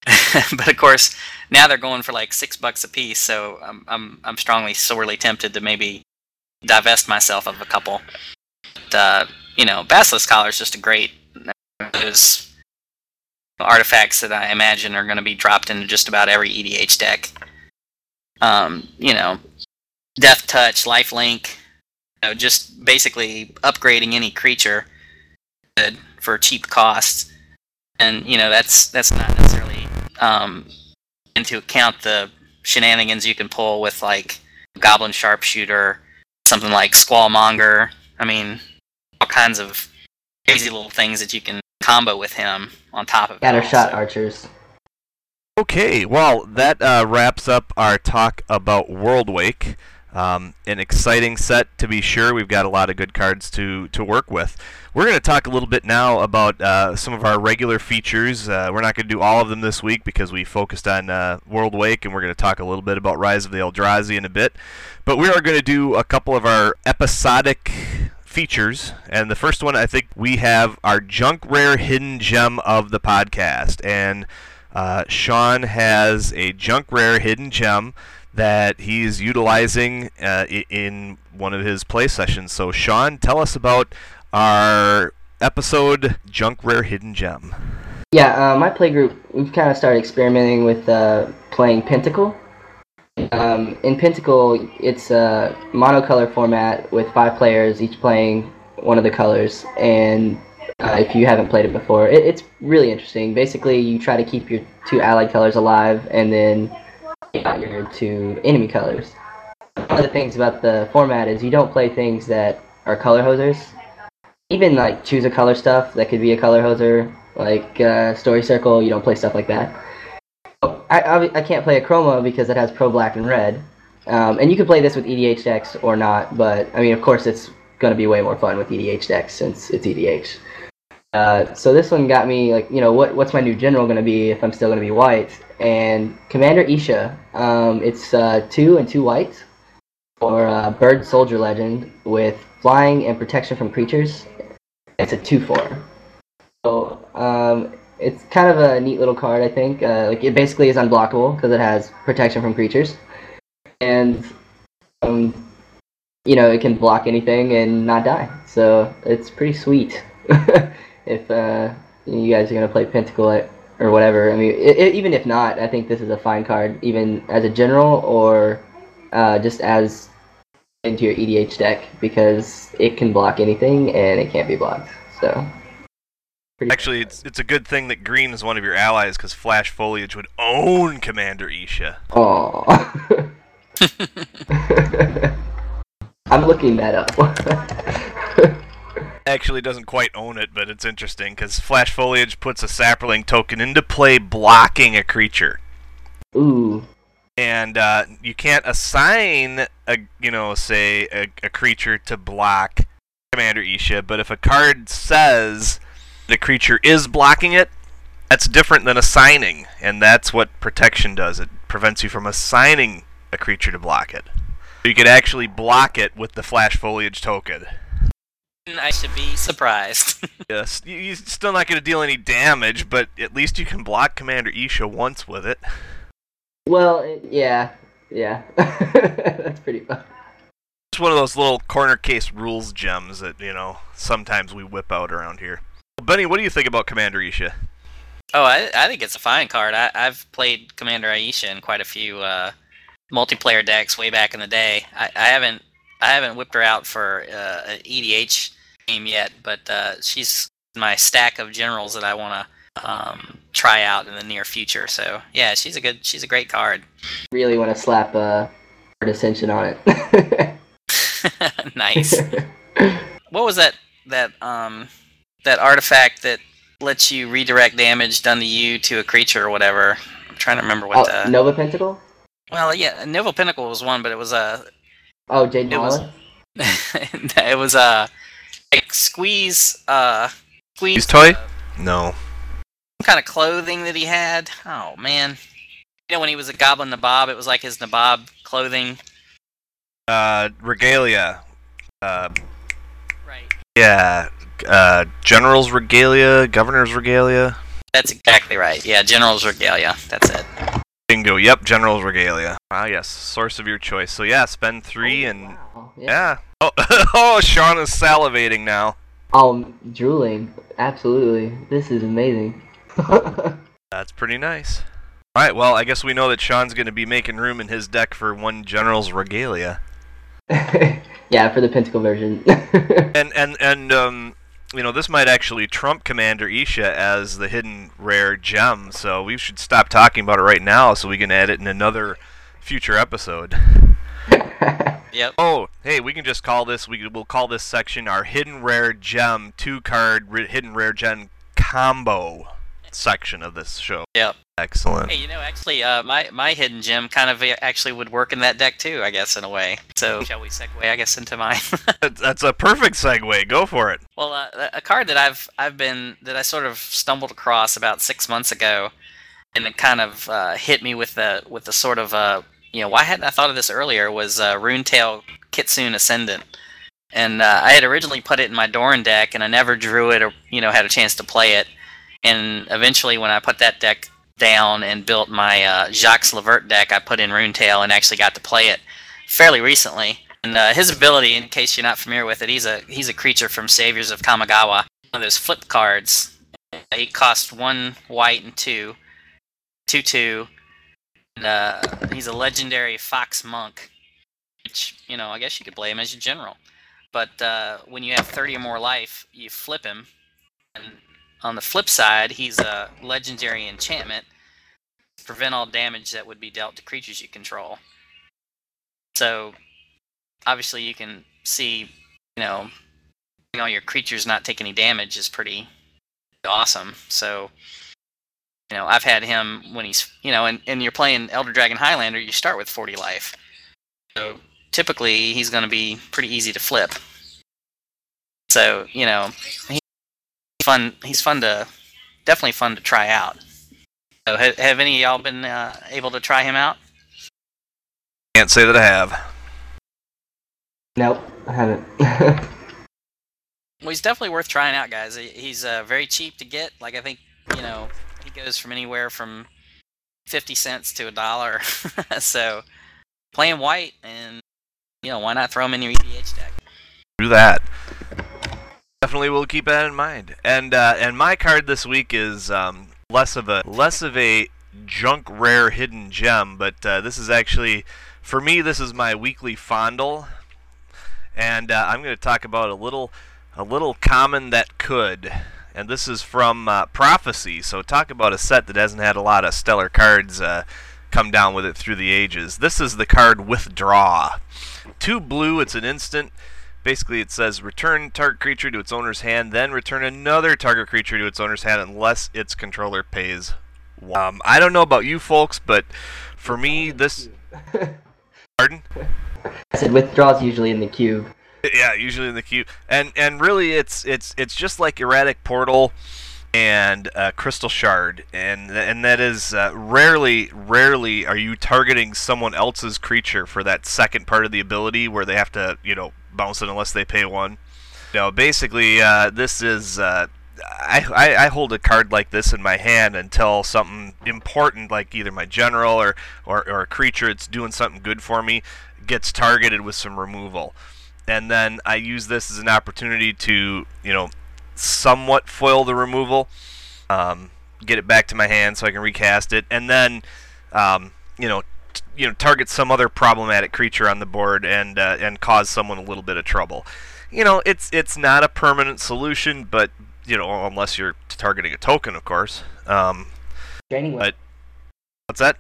but of course, now they're going for like six bucks a piece, so I'm I'm I'm strongly sorely tempted to maybe divest myself of a couple. But, uh, you know, Basilisk Collar is just a great those artifacts that I imagine are going to be dropped into just about every EDH deck. Um, you know, Death Touch, Life Link, you know, just basically upgrading any creature for cheap costs, and you know that's that's not necessarily um, into account the shenanigans you can pull with like Goblin Sharpshooter, something like Squallmonger. I mean, all kinds of crazy little things that you can combo with him on top of it. Scatter shot so- archers. Okay, well, that uh, wraps up our talk about Worldwake. Um, an exciting set to be sure. We've got a lot of good cards to, to work with. We're going to talk a little bit now about uh, some of our regular features. Uh, we're not going to do all of them this week because we focused on uh, Worldwake, and we're going to talk a little bit about Rise of the Eldrazi in a bit. But we are going to do a couple of our episodic features, and the first one I think we have our junk rare hidden gem of the podcast, and uh, Sean has a junk rare hidden gem that he's utilizing uh, in one of his play sessions. So, Sean, tell us about our episode junk rare hidden gem. Yeah, uh, my play group, we've kind of started experimenting with uh, playing Pentacle. Um, in Pentacle, it's a monocolor format with five players, each playing one of the colors. And uh, if you haven't played it before, it, it's really interesting. Basically, you try to keep your two allied colors alive, and then your two enemy colors. One of the things about the format is you don't play things that are color hosers. Even like choose a color stuff that could be a color hoser, like uh, Story Circle. You don't play stuff like that. I, I, I can't play Akroma because it has pro black and red. Um, and you can play this with EDH decks or not, but I mean, of course, it's going to be way more fun with EDH decks since it's EDH. Uh, so this one got me like, you know, what what's my new general to be if I'm still to be white? And Commander Eesha, um, it's uh, two and two white for uh, Bird Soldier Legend with flying and protection from creatures. It's a two four. So um, it's kind of a neat little card, I think. Uh, like it basically is unblockable because it has protection from creatures, and um, you know it can block anything and not die. So it's pretty sweet. if uh, you guys are gonna play Pentacle at- or whatever, I mean, i i even if not, I think this is a fine card, even as a general or uh, just as into your EDH deck because it can block anything and it can't be blocked. So. pretty- Actually, it's it's a good thing that green is one of your allies because Flash Foliage would own Commander Eesha. Aw. I'm looking that up. actually doesn't quite own it, but it's interesting because Flash Foliage puts a Saproling token into play blocking a creature. Ooh. And uh, you can't assign a, you know, say a, a creature to block Commander Eesha, but if a card says the creature is blocking it, that's different than assigning, and that's what protection does. It prevents you from assigning a creature to block it. You could actually block it with the Flash Foliage token. I should be surprised. Yes, you- you're still not going to deal any damage, but at least you can block Commander Eesha once with it. Well, yeah, yeah. That's pretty fun. It's one of those little corner case rules gems that, you know, sometimes we whip out around here. Bennie, what do you think about Commander Eesha? oh, I, I think it's a fine card. I, I've played Commander Eesha in quite a few uh, multiplayer decks way back in the day. I, I haven't I haven't whipped her out for uh, an EDH game yet, but uh, she's my stack of generals that I want to um, try out in the near future. So yeah, she's a good she's a great card. Really want to slap uh, Art Ascension on it. nice. What was that that um that artifact that lets you redirect damage done to you to a creature or whatever? I'm trying to remember what oh, the Nova Pentacle? Well, yeah, Nova Pentacle was one, but it was a Oh, Jade It was- it was a like squeeze uh squeeze Squeeze toy? uh, No. some kind of clothing that he had. Oh man. You know when he was a goblin nabob, it was like his nabob clothing. Uh, Regalia. Uh, Right. yeah. Uh, General's Regalia, Governor's Regalia. That's exactly right. Yeah, General's Regalia. That's it. Bingo. Yep, General's Regalia. Ah, yes, source of your choice. So yeah, spend three Oh, and wow, yeah. Oh, oh, Sean is salivating now. Oh, I'm drooling. Absolutely. This is amazing. That's pretty nice. All right. Well, I guess we know that Sean's going to be making room in his deck for one General's Regalia. yeah, for the Pentacle version. And and and um, you know, this might actually trump Commander Eesha as the hidden rare gem. So we should stop talking about it right now, so we can add it in another future episode. Yep. Oh, hey, we can just call this. We will call this section our hidden rare gem two card ri- hidden rare gem combo section of this show. Yep. Excellent. Hey, you know, actually, uh, my my hidden gem kind of actually would work in that deck too. I guess in a way. So shall we segue? I guess into mine. That's- That's a perfect segue. Go for it. Well, uh, a card that I've I've been that I sort of stumbled across about six months ago, and it kind of uh, hit me with the with the sort of uh, you know why hadn't I thought of this earlier was uh, Runetail Kitsune Ascendant, and uh, I had originally put it in my Doran deck, and I never drew it or you know had a chance to play it, and eventually when I put that deck down and built my uh, Jacques le Vert deck, I put in Runetail and actually got to play it fairly recently. And uh, his ability, in case you're not familiar with it, he's a he's a creature from Saviors of Kamigawa. One of those flip cards. He costs one white and two, two two. And, uh, he's a legendary fox monk, which you know I guess you could play him as your general. But uh, when you have 30 or more life, you flip him. And on the flip side, he's a legendary enchantment. Prevent all damage that would be dealt to creatures you control. So obviously you can see, you know, know your creatures not take any damage is pretty awesome. So, you know, I've had him when he's, you know, and, and you're playing Elder Dragon Highlander, you start with 40 life. So typically he's going to be pretty easy to flip. So, you know, he's fun. He's fun to, definitely fun to try out. So, have, have any of y'all been uh, able to try him out? Can't say that I have. nope, I haven't. Well, he's definitely worth trying out, guys. He's uh, very cheap to get. Like I think you know he goes from anywhere from fifty cents to a dollar. so playing white, and you know why not throw him in your EDH deck? Do that. Definitely will keep that in mind. And uh, and my card this week is um, less of a less of a junk rare hidden gem, but uh, this is actually for me this is my weekly fondle, and uh, I'm going to talk about a little a little common that could. And this is from uh, Prophecy. So talk about a set that hasn't had a lot of stellar cards uh, come down with it through the ages. This is the card Withdraw. Two blue, it's an instant basically it says return target creature to its owner's hand, then return another target creature to its owner's hand unless its controller pays. one. Um, I don't know about you folks, but for me, this. Pardon? I said withdrawals usually in the cube. Yeah, usually in the queue, and and really, it's it's it's just like erratic portal and uh, crystal shard, and and that is uh, rarely rarely are you targeting someone else's creature for that second part of the ability where they have to you know bounce it unless they pay one. No, basically, uh, this is. Uh, I, I, I hold a card like this in my hand until something important, like either my general or, or, or a creature that's doing something good for me, gets targeted with some removal and then I use this as an opportunity to, you know, somewhat foil the removal, um, get it back to my hand so I can recast it, and then, um, you know, you know, target some other problematic creature on the board and uh, and cause someone a little bit of trouble. You know, it's it's not a permanent solution, but you know, unless you're targeting a token, of course. Um, Draining Whelk. but what's that?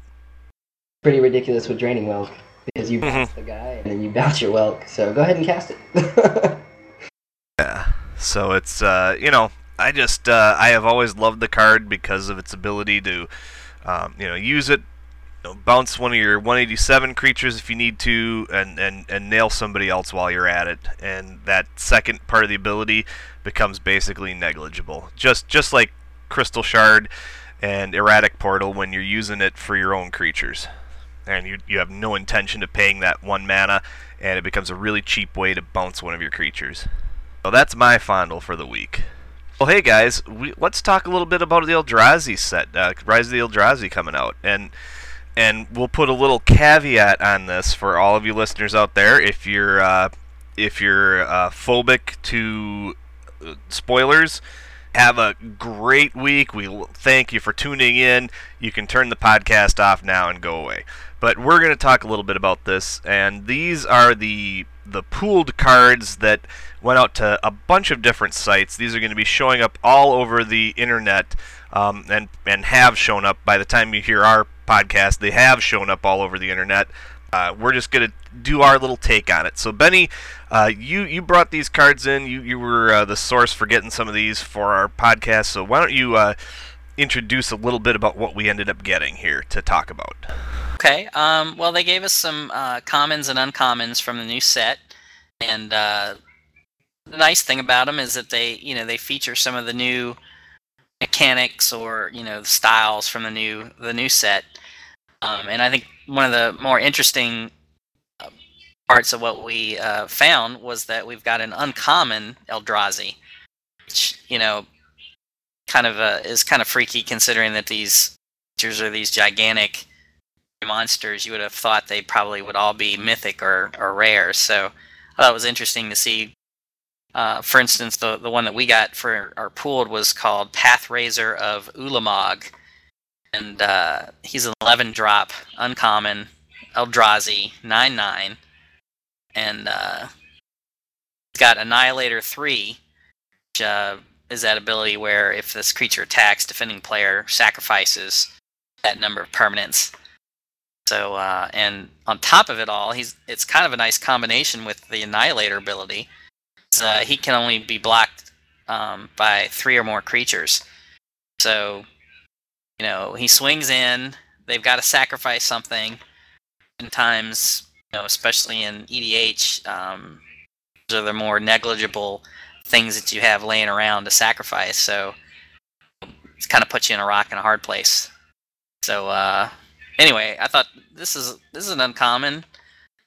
Pretty ridiculous with Draining Whelk because you Mhm. bounce the guy and then you bounce your Whelk. So go ahead and cast it. Yeah. So it's uh, you know, I just uh, I have always loved the card because of its ability to, um, you know, use it, know, bounce one of your 187 creatures if you need to, and, and and nail somebody else while you're at it. And that second part of the ability becomes basically negligible. Just just like Crystal Shard and Erratic Portal when you're using it for your own creatures. And you, you have no intention of paying that one mana, and it becomes a really cheap way to bounce one of your creatures. So that's my fondle for the week. Well, hey guys, we, let's talk a little bit about the Eldrazi set, uh, Rise of the Eldrazi coming out, and and we'll put a little caveat on this for all of you listeners out there. If you're uh, if you're uh, phobic to uh, spoilers, have a great week. We thank you for tuning in. You can turn the podcast off now and go away. But we're going to talk a little bit about this, and these are the the pooled cards that went out to a bunch of different sites. These are going to be showing up all over the internet, um, and and have shown up by the time you hear our podcast. They have shown up all over the internet. Uh, we're just to do our little take on it. So Bennie, uh, you you brought these cards in. You you were uh, the source for getting some of these for our podcast. So why don't you uh, introduce a little bit about what we ended up getting here to talk about? Okay. Um, well, they gave us some uh, commons and uncommons from the new set, and uh, the nice thing about them is that they, you know, they feature some of the new mechanics or you know styles from the new the new set. Um, and I think one of the more interesting uh, parts of what we uh, found was that we've got an uncommon Eldrazi, which you know kind of uh, is kind of freaky considering that these creatures are these gigantic monsters, you would have thought they probably would all be mythic or, or rare. So I thought it was interesting to see. Uh, for instance, the the one that we got for our pooled was called Pathrazor of Ulamog, and uh, he's an 11 drop, uncommon, Eldrazi, 9 9, and uh, he's got Annihilator 3, which uh, is that ability where if this creature attacks, defending player sacrifices that number of permanents. So, uh, and on top of it all, he's it's kind of a nice combination with the Annihilator ability. Uh, he can only be blocked um, by three or more creatures. So, you know, he swings in. They've got to sacrifice something. In times, you know, especially in EDH, um, those are the more negligible things that you have laying around to sacrifice. So, it's kind of puts you in a rock and a hard place. So, uh, anyway, I thought this is this is an uncommon.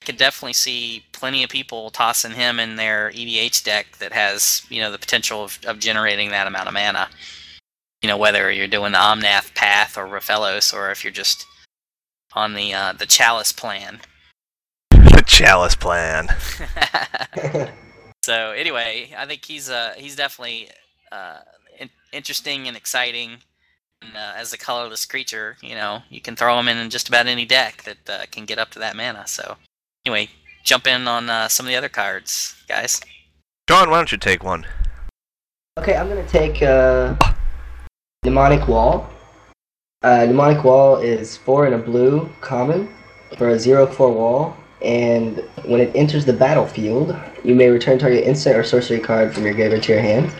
I could definitely see plenty of people tossing him in their EDH deck that has you know the potential of, of generating that amount of mana. You know whether you're doing the Omnath path or Rofellos, or if you're just on the uh, the Chalice plan. The Chalice Plan. so anyway, I think he's uh he's definitely uh in- interesting and exciting. And, uh, as a colorless creature, you know, you can throw him in in just about any deck that uh, can get up to that mana. So anyway, jump in on uh, some of the other cards, guys. John, why don't you take one? Okay, I'm gonna take uh, Mnemonic Wall. Uh, Mnemonic Wall is four and a blue common for a zero four wall. and when it enters the battlefield, you may return target instant or sorcery card from your graveyard to your hand.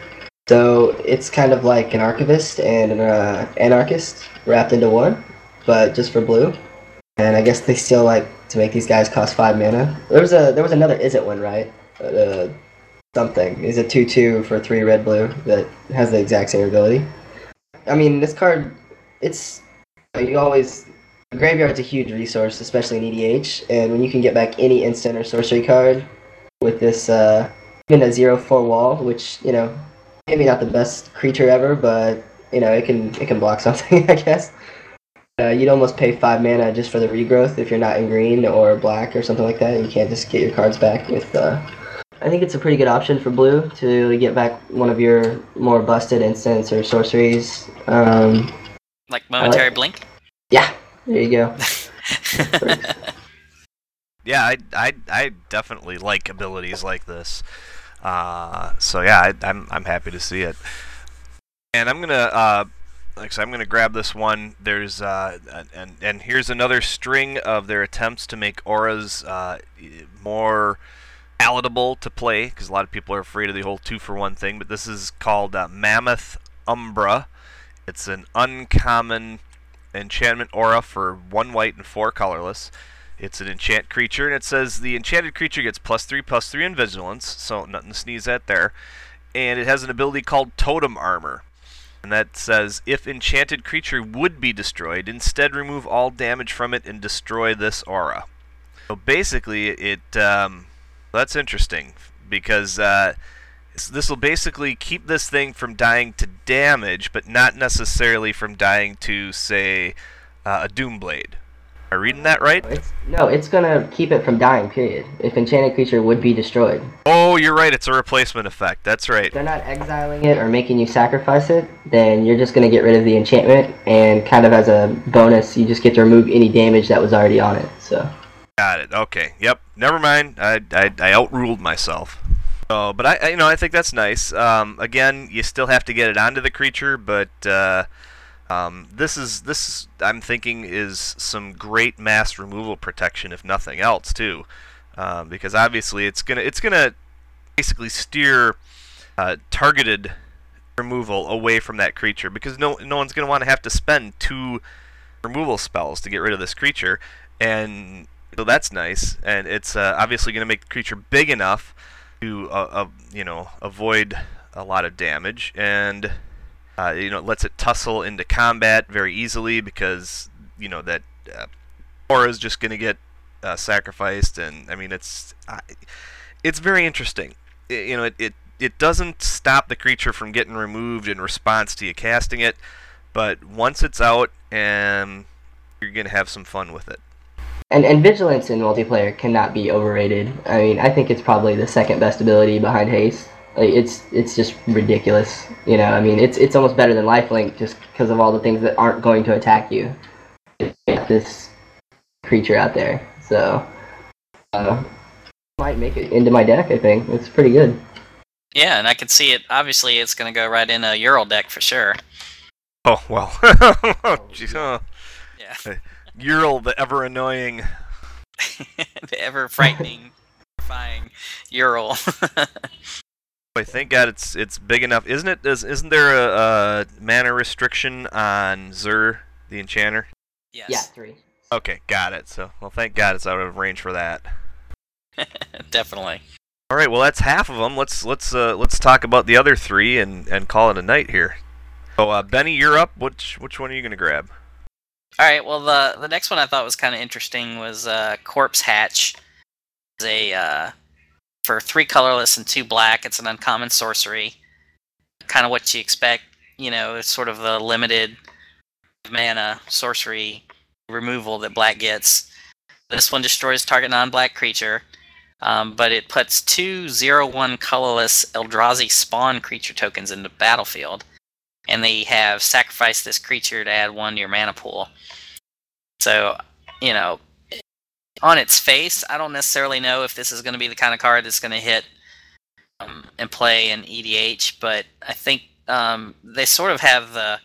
So it's kind of like an archivist and an uh, anarchist wrapped into one, but just for blue. And I guess they still like to make these guys cost five mana. There was a there was another Izzet one, right? Uh, something is a two two for three red blue that has the exact same ability. I mean, this card, it's you always graveyard's a huge resource, especially in EDH, and when you can get back any instant or sorcery card with this uh, even a zero four wall, which you know maybe not the best creature ever, but you know it can it can block something, I guess. Uh, you'd almost pay five mana just for the regrowth if you're not in green or black or something like that. You can't just get your cards back with. Uh... I think it's a pretty good option for blue to get back one of your more busted instants or sorceries. Um, like momentary like... blink. Yeah, there you go. yeah, I, I, I definitely like abilities like this. Uh, so yeah, I, I'm I'm happy to see it. And I'm gonna uh, like so I'm gonna grab this one. There's uh, and and here's another string of their attempts to make auras uh, more palatable to play because a lot of people are afraid of the whole two for one thing. But this is called uh, Mammoth Umbra. It's an uncommon enchantment aura for one white and four colorless. It's an enchant creature, and it says the enchanted creature gets plus three, plus three in vigilance, so nothing to sneeze at there. And it has an ability called Totem Armor. And that says if enchanted creature would be destroyed, instead remove all damage from it and destroy this aura. So basically, it um, that's interesting because uh, this will basically keep this thing from dying to damage, but not necessarily from dying to, say, uh, a Doomblade. Am I reading that right? It's, no, it's gonna keep it from dying. Period. If enchanted creature would be destroyed. Oh, you're right. It's a replacement effect. That's right. If they're not exiling it or making you sacrifice it, then you're just gonna get rid of the enchantment, and kind of as a bonus, you just get to remove any damage that was already on it. So. Got it. Okay. Yep. Never mind. I I, I outruled myself. Oh, but I, I, you know I think that's nice. Um, again, you still have to get it onto the creature, but. Uh, um, this is this I'm thinking is some great mass removal protection, if nothing else, too, um, because obviously it's gonna it's gonna basically steer uh, targeted removal away from that creature because no no one's gonna want to have to spend two removal spells to get rid of this creature, and so that's nice, and it's uh, obviously gonna make the creature big enough to uh, uh you know avoid a lot of damage and uh, you know, it lets it tussle into combat very easily because you know that uh, aura is just going to get uh, sacrificed, and I mean it's it's very interesting. It, you know, it, it it doesn't stop the creature from getting removed in response to you casting it, but once it's out, and um, you're going to have some fun with it. And and vigilance in multiplayer cannot be overrated. I mean, I think it's probably the second best ability behind haste. Like it's it's just ridiculous. You know, I mean, it's it's almost better than lifelink just because of all the things that aren't going to attack you. This creature out there, so uh, might make it into my deck. I think it's pretty good. Yeah, and I can see it. Obviously, it's going to go right in a Uril deck for sure. Oh well. oh, geez, oh. Yeah. Uril, the ever annoying, the ever frightening, terrifying Uril. I thank God it's it's big enough, isn't it? Is, isn't there a, a mana restriction on Zur the Enchanter? Yes. Yeah, three. Okay, got it. So, well, thank God it's out of range for that. Definitely. All right, well that's half of them. Let's let's uh, let's talk about the other three and, and call it a night here. So, uh, Bennie, you're up. Which which one are you gonna grab? All right. Well, the the next one I thought was kind of interesting was uh, Corpse Hatch. It's a uh, for three colorless and two black. It's an uncommon sorcery. Kind of what you expect. You know, it's sort of the limited mana sorcery removal that black gets. This one destroys target non-black creature, um, but it puts two zero one colorless Eldrazi spawn creature tokens in the battlefield, and they have sacrificed this creature to add one to your mana pool. So, you know, on its face, I don't necessarily know if this is going to be the kind of card that's going to hit um, and play in EDH, but I think um, they sort of have the.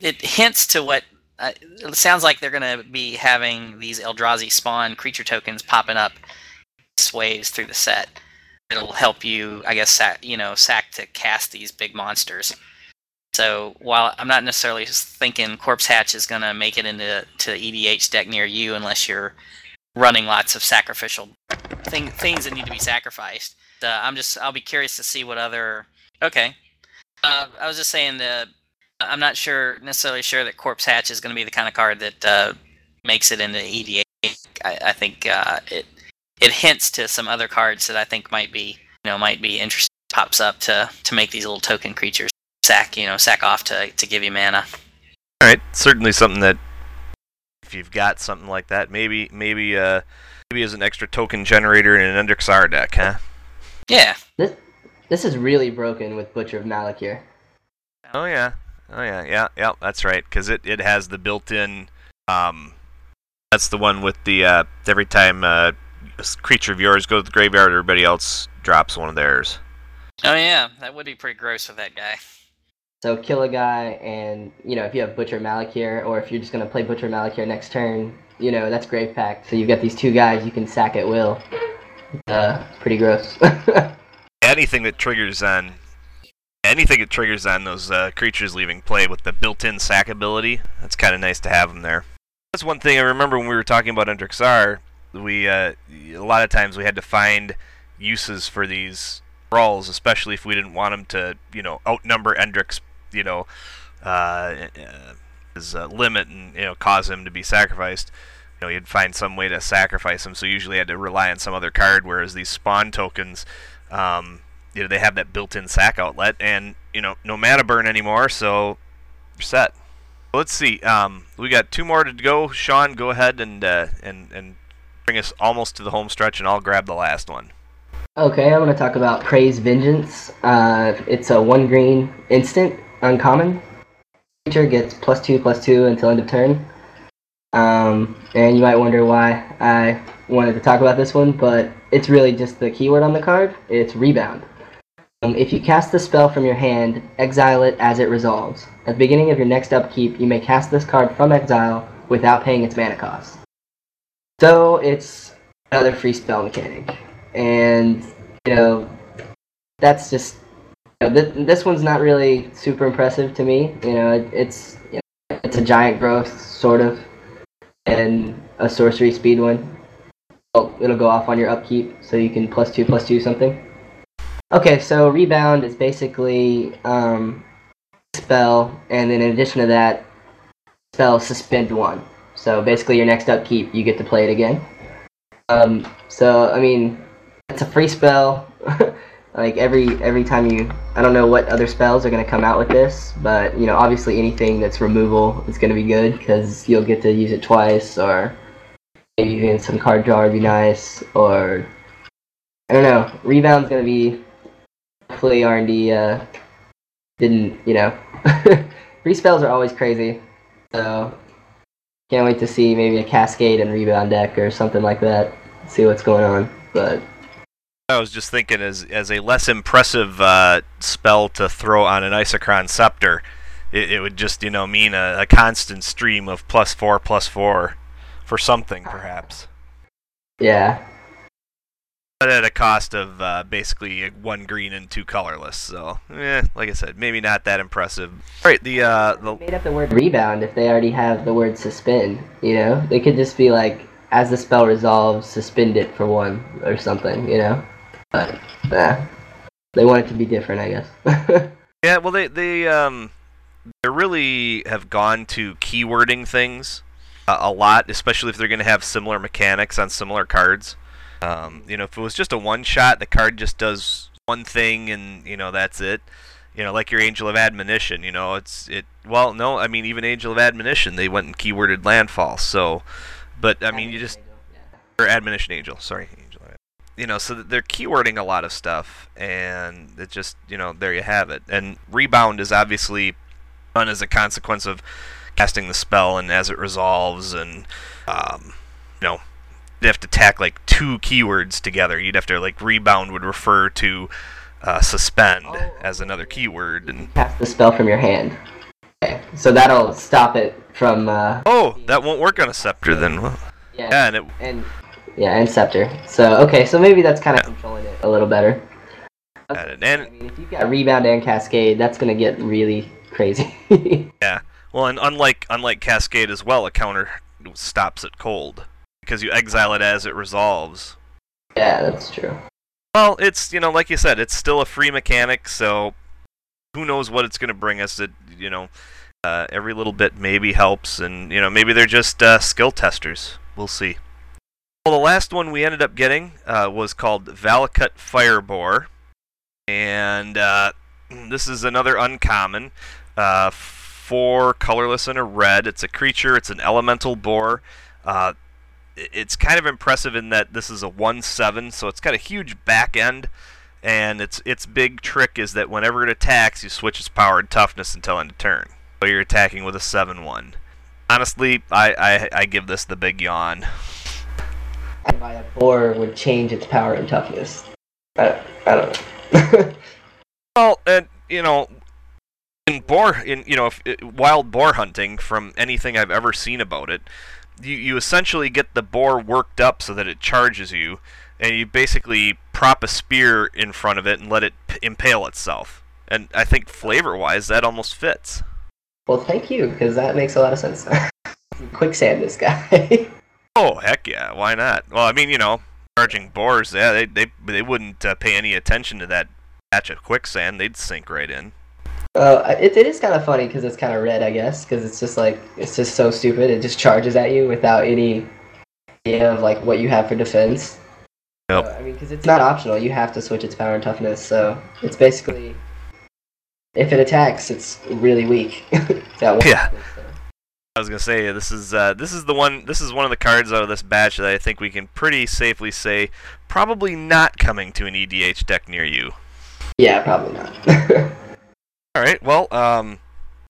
It hints to what uh, it sounds like they're going to be having these Eldrazi spawn creature tokens popping up waves through the set. It'll help you, I guess, sack, you know, sack to cast these big monsters. So while I'm not necessarily thinking Corpse Hatch is going to make it into to the EDH deck near you unless you're running lots of sacrificial thing, things that need to be sacrificed, uh, I'm just I'll be curious to see what other. Okay, uh, I was just saying that I'm not sure necessarily sure that Corpse Hatch is going to be the kind of card that uh, makes it into EDH. I, I think uh, it it hints to some other cards that I think might be you know might be interesting. Pops up to to make these little token creatures sack you know sack off to to give you mana. All right, certainly something that if you've got something like that, maybe maybe uh maybe as an extra token generator in an Endrek Sahr deck, huh? Yeah. This this is really broken with Butcher of Malakir. Oh yeah, oh yeah, yeah, yeah. That's right, because it, it has the built-in. Um, that's the one with the uh, every time uh, a creature of yours goes to the graveyard, everybody else drops one of theirs. Oh yeah, that would be pretty gross with that guy. So kill a guy, and you know if you have Butcher Malakir, or if you're just gonna play Butcher Malakir next turn, you know that's Grave Pact. So you've got these two guys you can sack at will. Uh, pretty gross. anything that triggers on anything that triggers on those uh, creatures leaving play with the built-in sack ability, that's kind of nice to have them there. That's one thing I remember when we were talking about Endrek Sahr. We uh, a lot of times we had to find uses for these brawls, especially if we didn't want them to, you know, outnumber Endrix you know, uh, his uh, limit and you know cause him to be sacrificed. You know, you'd find some way to sacrifice him. So usually, you had to rely on some other card. Whereas these spawn tokens, um, you know, they have that built-in sack outlet, and you know, no mana burn anymore. So you're set. Let's see. Um, we got two more to go. Sean, go ahead and uh, and and bring us almost to the home stretch, and I'll grab the last one. Okay, I'm going to talk about Prey's Vengeance. Uh, it's a one green instant uncommon. Creature gets plus two, plus two until end of turn. Um, and you might wonder why I wanted to talk about this one, but it's really just the keyword on the card. It's rebound. Um, if you cast the spell from your hand, exile it as it resolves. At the beginning of your next upkeep, you may cast this card from exile without paying its mana cost. So it's another free spell mechanic, and you know that's just know, th- this one's not really super impressive to me. You know, it, it's you know, it's a giant growth sort of, and a sorcery speed one. Oh, it'll go off on your upkeep, so you can plus two plus two something. Okay, so rebound is basically um, spell, and then in addition to that, spell suspend one. So basically, your next upkeep, you get to play it again. Um, so I mean, it's a free spell. like every every time you I don't know what other spells are going to come out with this, but you know obviously anything that's removal is going to be good because you'll get to use it twice, or maybe even some card draw would be nice, or I don't know. Rebound's going to be hopefully R and D uh, didn't you know free spells are always crazy, so can't wait to see maybe a Cascade and Rebound deck or something like that. See what's going on, but. I was just thinking as as a less impressive uh, spell to throw on an Isochron Scepter, it, it would just you know mean a, a, constant stream of plus four plus four for something perhaps. Yeah. But at a cost of uh, basically one green and two colorless, so eh, like I said, maybe not that impressive. All right, the uh, the made up the word rebound if they already have the word suspend. You know, they could just be like, as the spell resolves, suspend it for one or something. You know. But nah, they want it to be different, I guess. yeah, well, they they um they really have gone to keywording things uh, a lot, especially if they're going to have similar mechanics on similar cards. Um, you know, if it was just a one shot, the card just does one thing, and you know that's it. You know, like your Angel of Admonition. You know, it's it. Well, no, I mean even Angel of Admonition, they went and keyworded landfall. So, but I mean, you just or Admonition Angel. Sorry, you know, so they're keywording a lot of stuff, and it just, you know, there you have it. And rebound is obviously done as a consequence of casting the spell and as it resolves, and um, you know, you have to tack like two keywords together. You'd have to like rebound would refer to uh, suspend oh, as another keyword, and cast the spell from your hand. Okay, so that'll stop it from. Uh, Oh, that won't work on a scepter then. Yeah. yeah, and it And yeah, and scepter. So okay, so maybe that's kind of Yeah. controlling it a little better. Got it. I And mean, if you've got rebound and cascade, that's gonna get really crazy. yeah, well, and unlike unlike Cascade as well, a counter stops it cold because you exile it as it resolves. yeah, that's true. Well, it's you know, like you said, it's still a free mechanic, so who knows what it's going to bring us? It you know, uh, every little bit maybe helps, and you know, maybe they're just uh, skill testers. We'll see. Well, the last one we ended up getting uh, was called Valakut Fireboar, and uh, this is another uncommon. Uh, four colorless and a red. It's a creature. It's an elemental boar. Uh, it's kind of impressive in that this is a 1-7, so it's got a huge back end, and its its big trick is that whenever it attacks, you switch its power and toughness until end of turn. So you're attacking with a 7-1. Honestly, I, I, I give this the big yawn. And by a boar would change its power and toughness. I, I don't know. Well, and you know, in boar, in you know, if, uh, wild boar hunting, from anything I've ever seen about it, you you essentially get the boar worked up so that it charges you, and you basically prop a spear in front of it and let it p- impale itself. And I think flavor-wise, that almost fits. well, thank you, because that makes a lot of sense. Quicksand this guy. Oh heck yeah, why not? Well, I mean, you know, charging boars, yeah, they they they wouldn't uh, pay any attention to that patch of quicksand; they'd sink right in. Uh, it, it is kind of funny because it's kind of red, I guess, because it's just like it's just so stupid. It just charges at you without any idea of like what you have for defense. Yep. So, I mean, because it's not optional. You have to switch its power and toughness. So it's basically if it attacks, it's really weak. that one. Yeah. I was gonna say this is uh, this is the one this is one of the cards out of this batch that I think we can pretty safely say probably not coming to an EDH deck near you. Yeah, probably not. All right, well, um,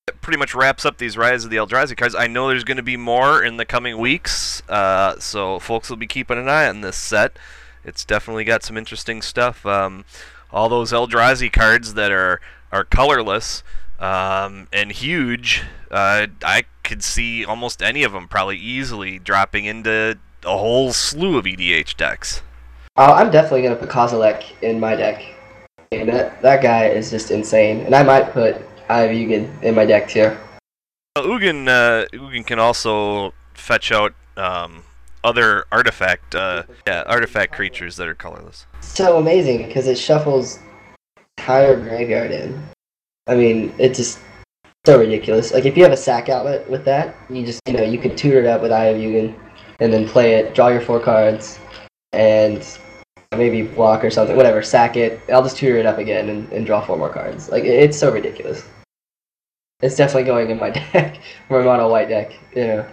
that pretty much wraps up these Rise of the Eldrazi cards. I know there's going to be more in the coming weeks, uh, so folks will be keeping an eye on this set. It's definitely got some interesting stuff. Um, all those Eldrazi cards that are are colorless um, and huge, uh, I could see almost any of them probably easily dropping into a whole slew of EDH decks. oh, I'm definitely gonna put Kozilek in my deck. And that that guy is just insane. And I might put Eye of Ugin in my deck too. Well, Ugin, uh, Ugin can also fetch out um, other artifact, uh, yeah, artifact creatures that are colorless. so amazing because it shuffles entire graveyard in. I mean, it's just so ridiculous. Like if you have a sack outlet with that, you just you know you could tutor it up with Eye of Ugin, and then play it, draw your four cards, and maybe block or something, whatever. Sack it. I'll just tutor it up again and, and draw four more cards. Like it's so ridiculous. It's definitely going in my deck, my mono white deck. You know.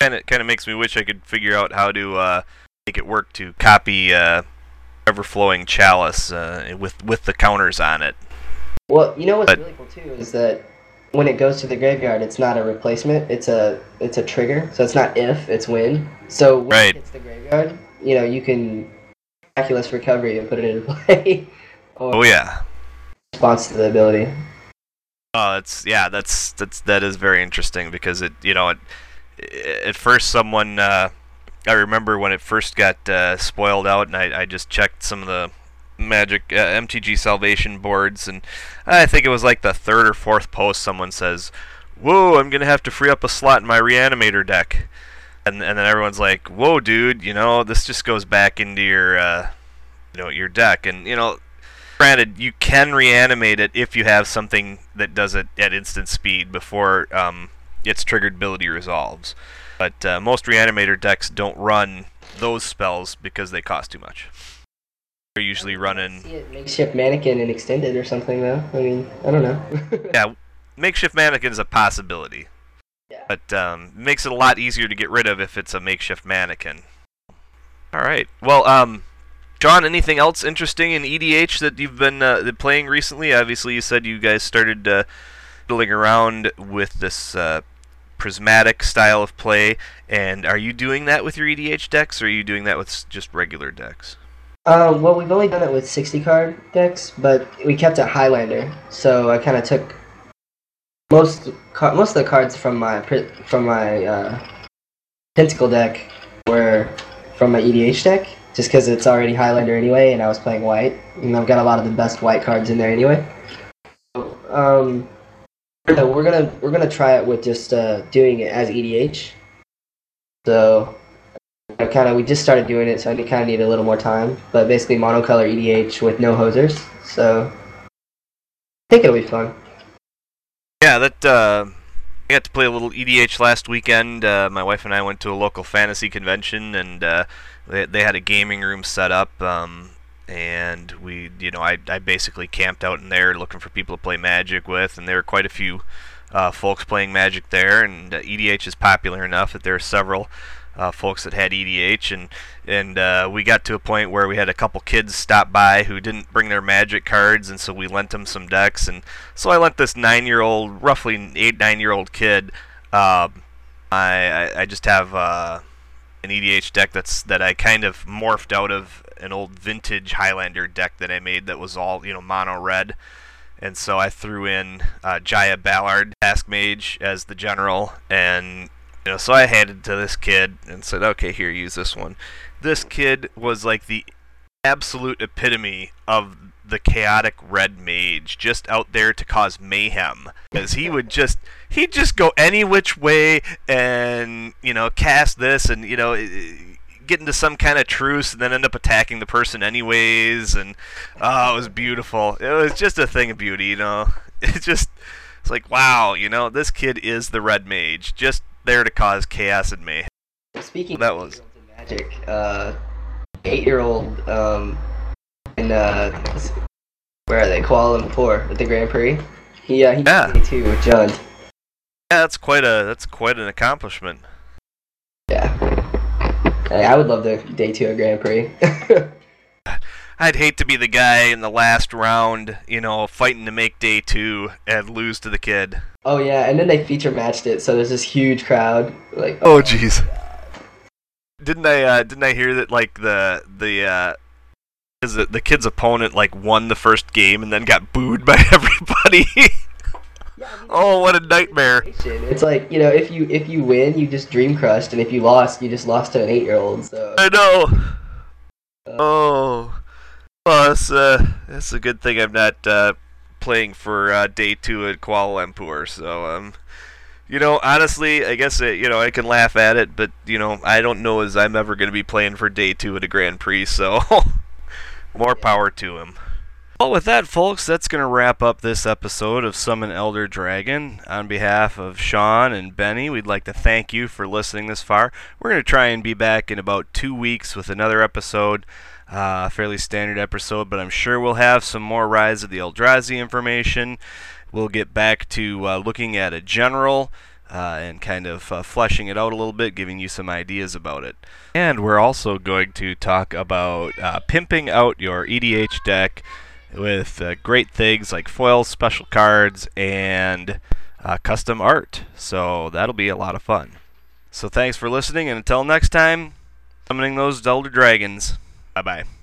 Kind of, kind of makes me wish I could figure out how to uh, make it work to copy uh, Everflowing Chalice uh, with with the counters on it. Well, you know what's But- really cool too is that when it goes to the graveyard, it's not a replacement. It's a it's a trigger. So it's not if, it's when. So when Right. it hits the graveyard, you know you can miraculous recovery and put it into play. or Oh yeah. response to the ability. Oh, that's yeah, that's that's that is very interesting because it you know it, at first someone uh, I remember when it first got uh, spoiled out and I, I just checked some of the magic uh, MTG salvation boards and I think it was like the third or fourth post someone says, "Whoa, I'm gonna have to free up a slot in my reanimator deck," and and then everyone's like, "Whoa, dude, you know this just goes back into your uh, you know your deck," and you know granted, you can reanimate it if you have something that does it at instant speed before um, its triggered ability resolves. But uh, most reanimator decks don't run those spells because they cost too much. They're usually running. Makeshift mannequin and extended or something though. I mean, I don't know. Yeah, makeshift mannequin is a possibility, Yeah. but um, makes it a lot easier to get rid of if it's a makeshift mannequin. All right. Well, um, John, anything else interesting in EDH that you've been uh, playing recently? Obviously, you said you guys started uh, fiddling around with this uh, prismatic style of play, and are you doing that with your EDH decks, or are you doing that with just regular decks? Um, well, we've only done it with 60 card decks, but we kept it Highlander. So I kind of took most most of the cards from my from my uh, tentacle deck were from my EDH deck, just because it's already Highlander anyway, and I was playing white, and I've got a lot of the best white cards in there anyway. Um, so we're gonna we're gonna try it with just uh, doing it as EDH. So kind of we just started doing it, so I kind of need a little more time. But basically monocolor EDH with no hosers. So I think it'll be fun. Yeah, that uh, I got to play a little EDH last weekend. Uh, my wife and I went to a local fantasy convention, and uh, they, they had a gaming room set up. Um, and we, you know, I, I basically camped out in there looking for people to play Magic with, and there were quite a few uh, folks playing Magic there. And uh, EDH is popular enough that there are several uh, folks that had EDH, and and uh, we got to a point where we had a couple kids stop by who didn't bring their Magic cards, and so we lent them some decks, and so I lent this nine-year-old, roughly eight nine-year-old kid. Uh, I, I just have uh, an EDH deck that's that I kind of morphed out of an old vintage Highlander deck that I made that was all you know mono red. And so I threw in uh, Jaya Ballard, Task Mage, as the general, and you know, so I handed to this kid and said, "Okay, here, use this one." This kid was like the absolute epitome of the chaotic red mage, just out there to cause mayhem. Because he would just he'd just go any which way and you know cast this and you know get into some kind of truce and then end up attacking the person anyways. And oh, it was beautiful. It was just a thing of beauty, you know. It just it's like wow, you know, this kid is the red mage. Just there to cause chaos in me. Speaking That of was- magic, uh, eight-year-old um, in uh, where are they? Kuala Lumpur at the Grand Prix. He uh, he Yeah. too with John. Yeah, that's quite a that's quite an accomplishment. Yeah. Hey, I would love the day two at Grand Prix. I'd hate to be the guy in the last round, you know, fighting to make day two and lose to the kid. Oh yeah, and then they feature matched it, so there's this huge crowd. Like Oh jeez. Didn't I uh, didn't I hear that like the the uh, is it the kid's opponent like won the first game and then got booed by everybody? oh, what a nightmare! It's like you know, if you if you win, you just dream crushed, and if you lost, you just lost to an eight-year-old. So I know. uh, Oh, well, it's uh, that's a good thing I'm not uh, playing for uh, day two at Kuala Lumpur. So, um, you know, honestly, I guess it, you know I can laugh at it, but you know, I don't know as I'm ever going to be playing for day two at a Grand Prix. So, more power to him. Well, with that, folks, that's going to wrap up this episode of Summon Elder Dragon. On behalf of Sean and Bennie, we'd like to thank you for listening this far. We're going to try and be back in about two weeks with another episode. Uh, fairly standard episode, but I'm sure we'll have some more Rise of the Eldrazi information. We'll get back to uh, looking at a general uh, and kind of uh, fleshing it out a little bit, giving you some ideas about it. And we're also going to talk about uh, pimping out your EDH deck with uh, great things like foils, special cards, and uh, custom art. So that'll be a lot of fun. So thanks for listening, and until next time, summoning those Elder Dragons. Bye bye.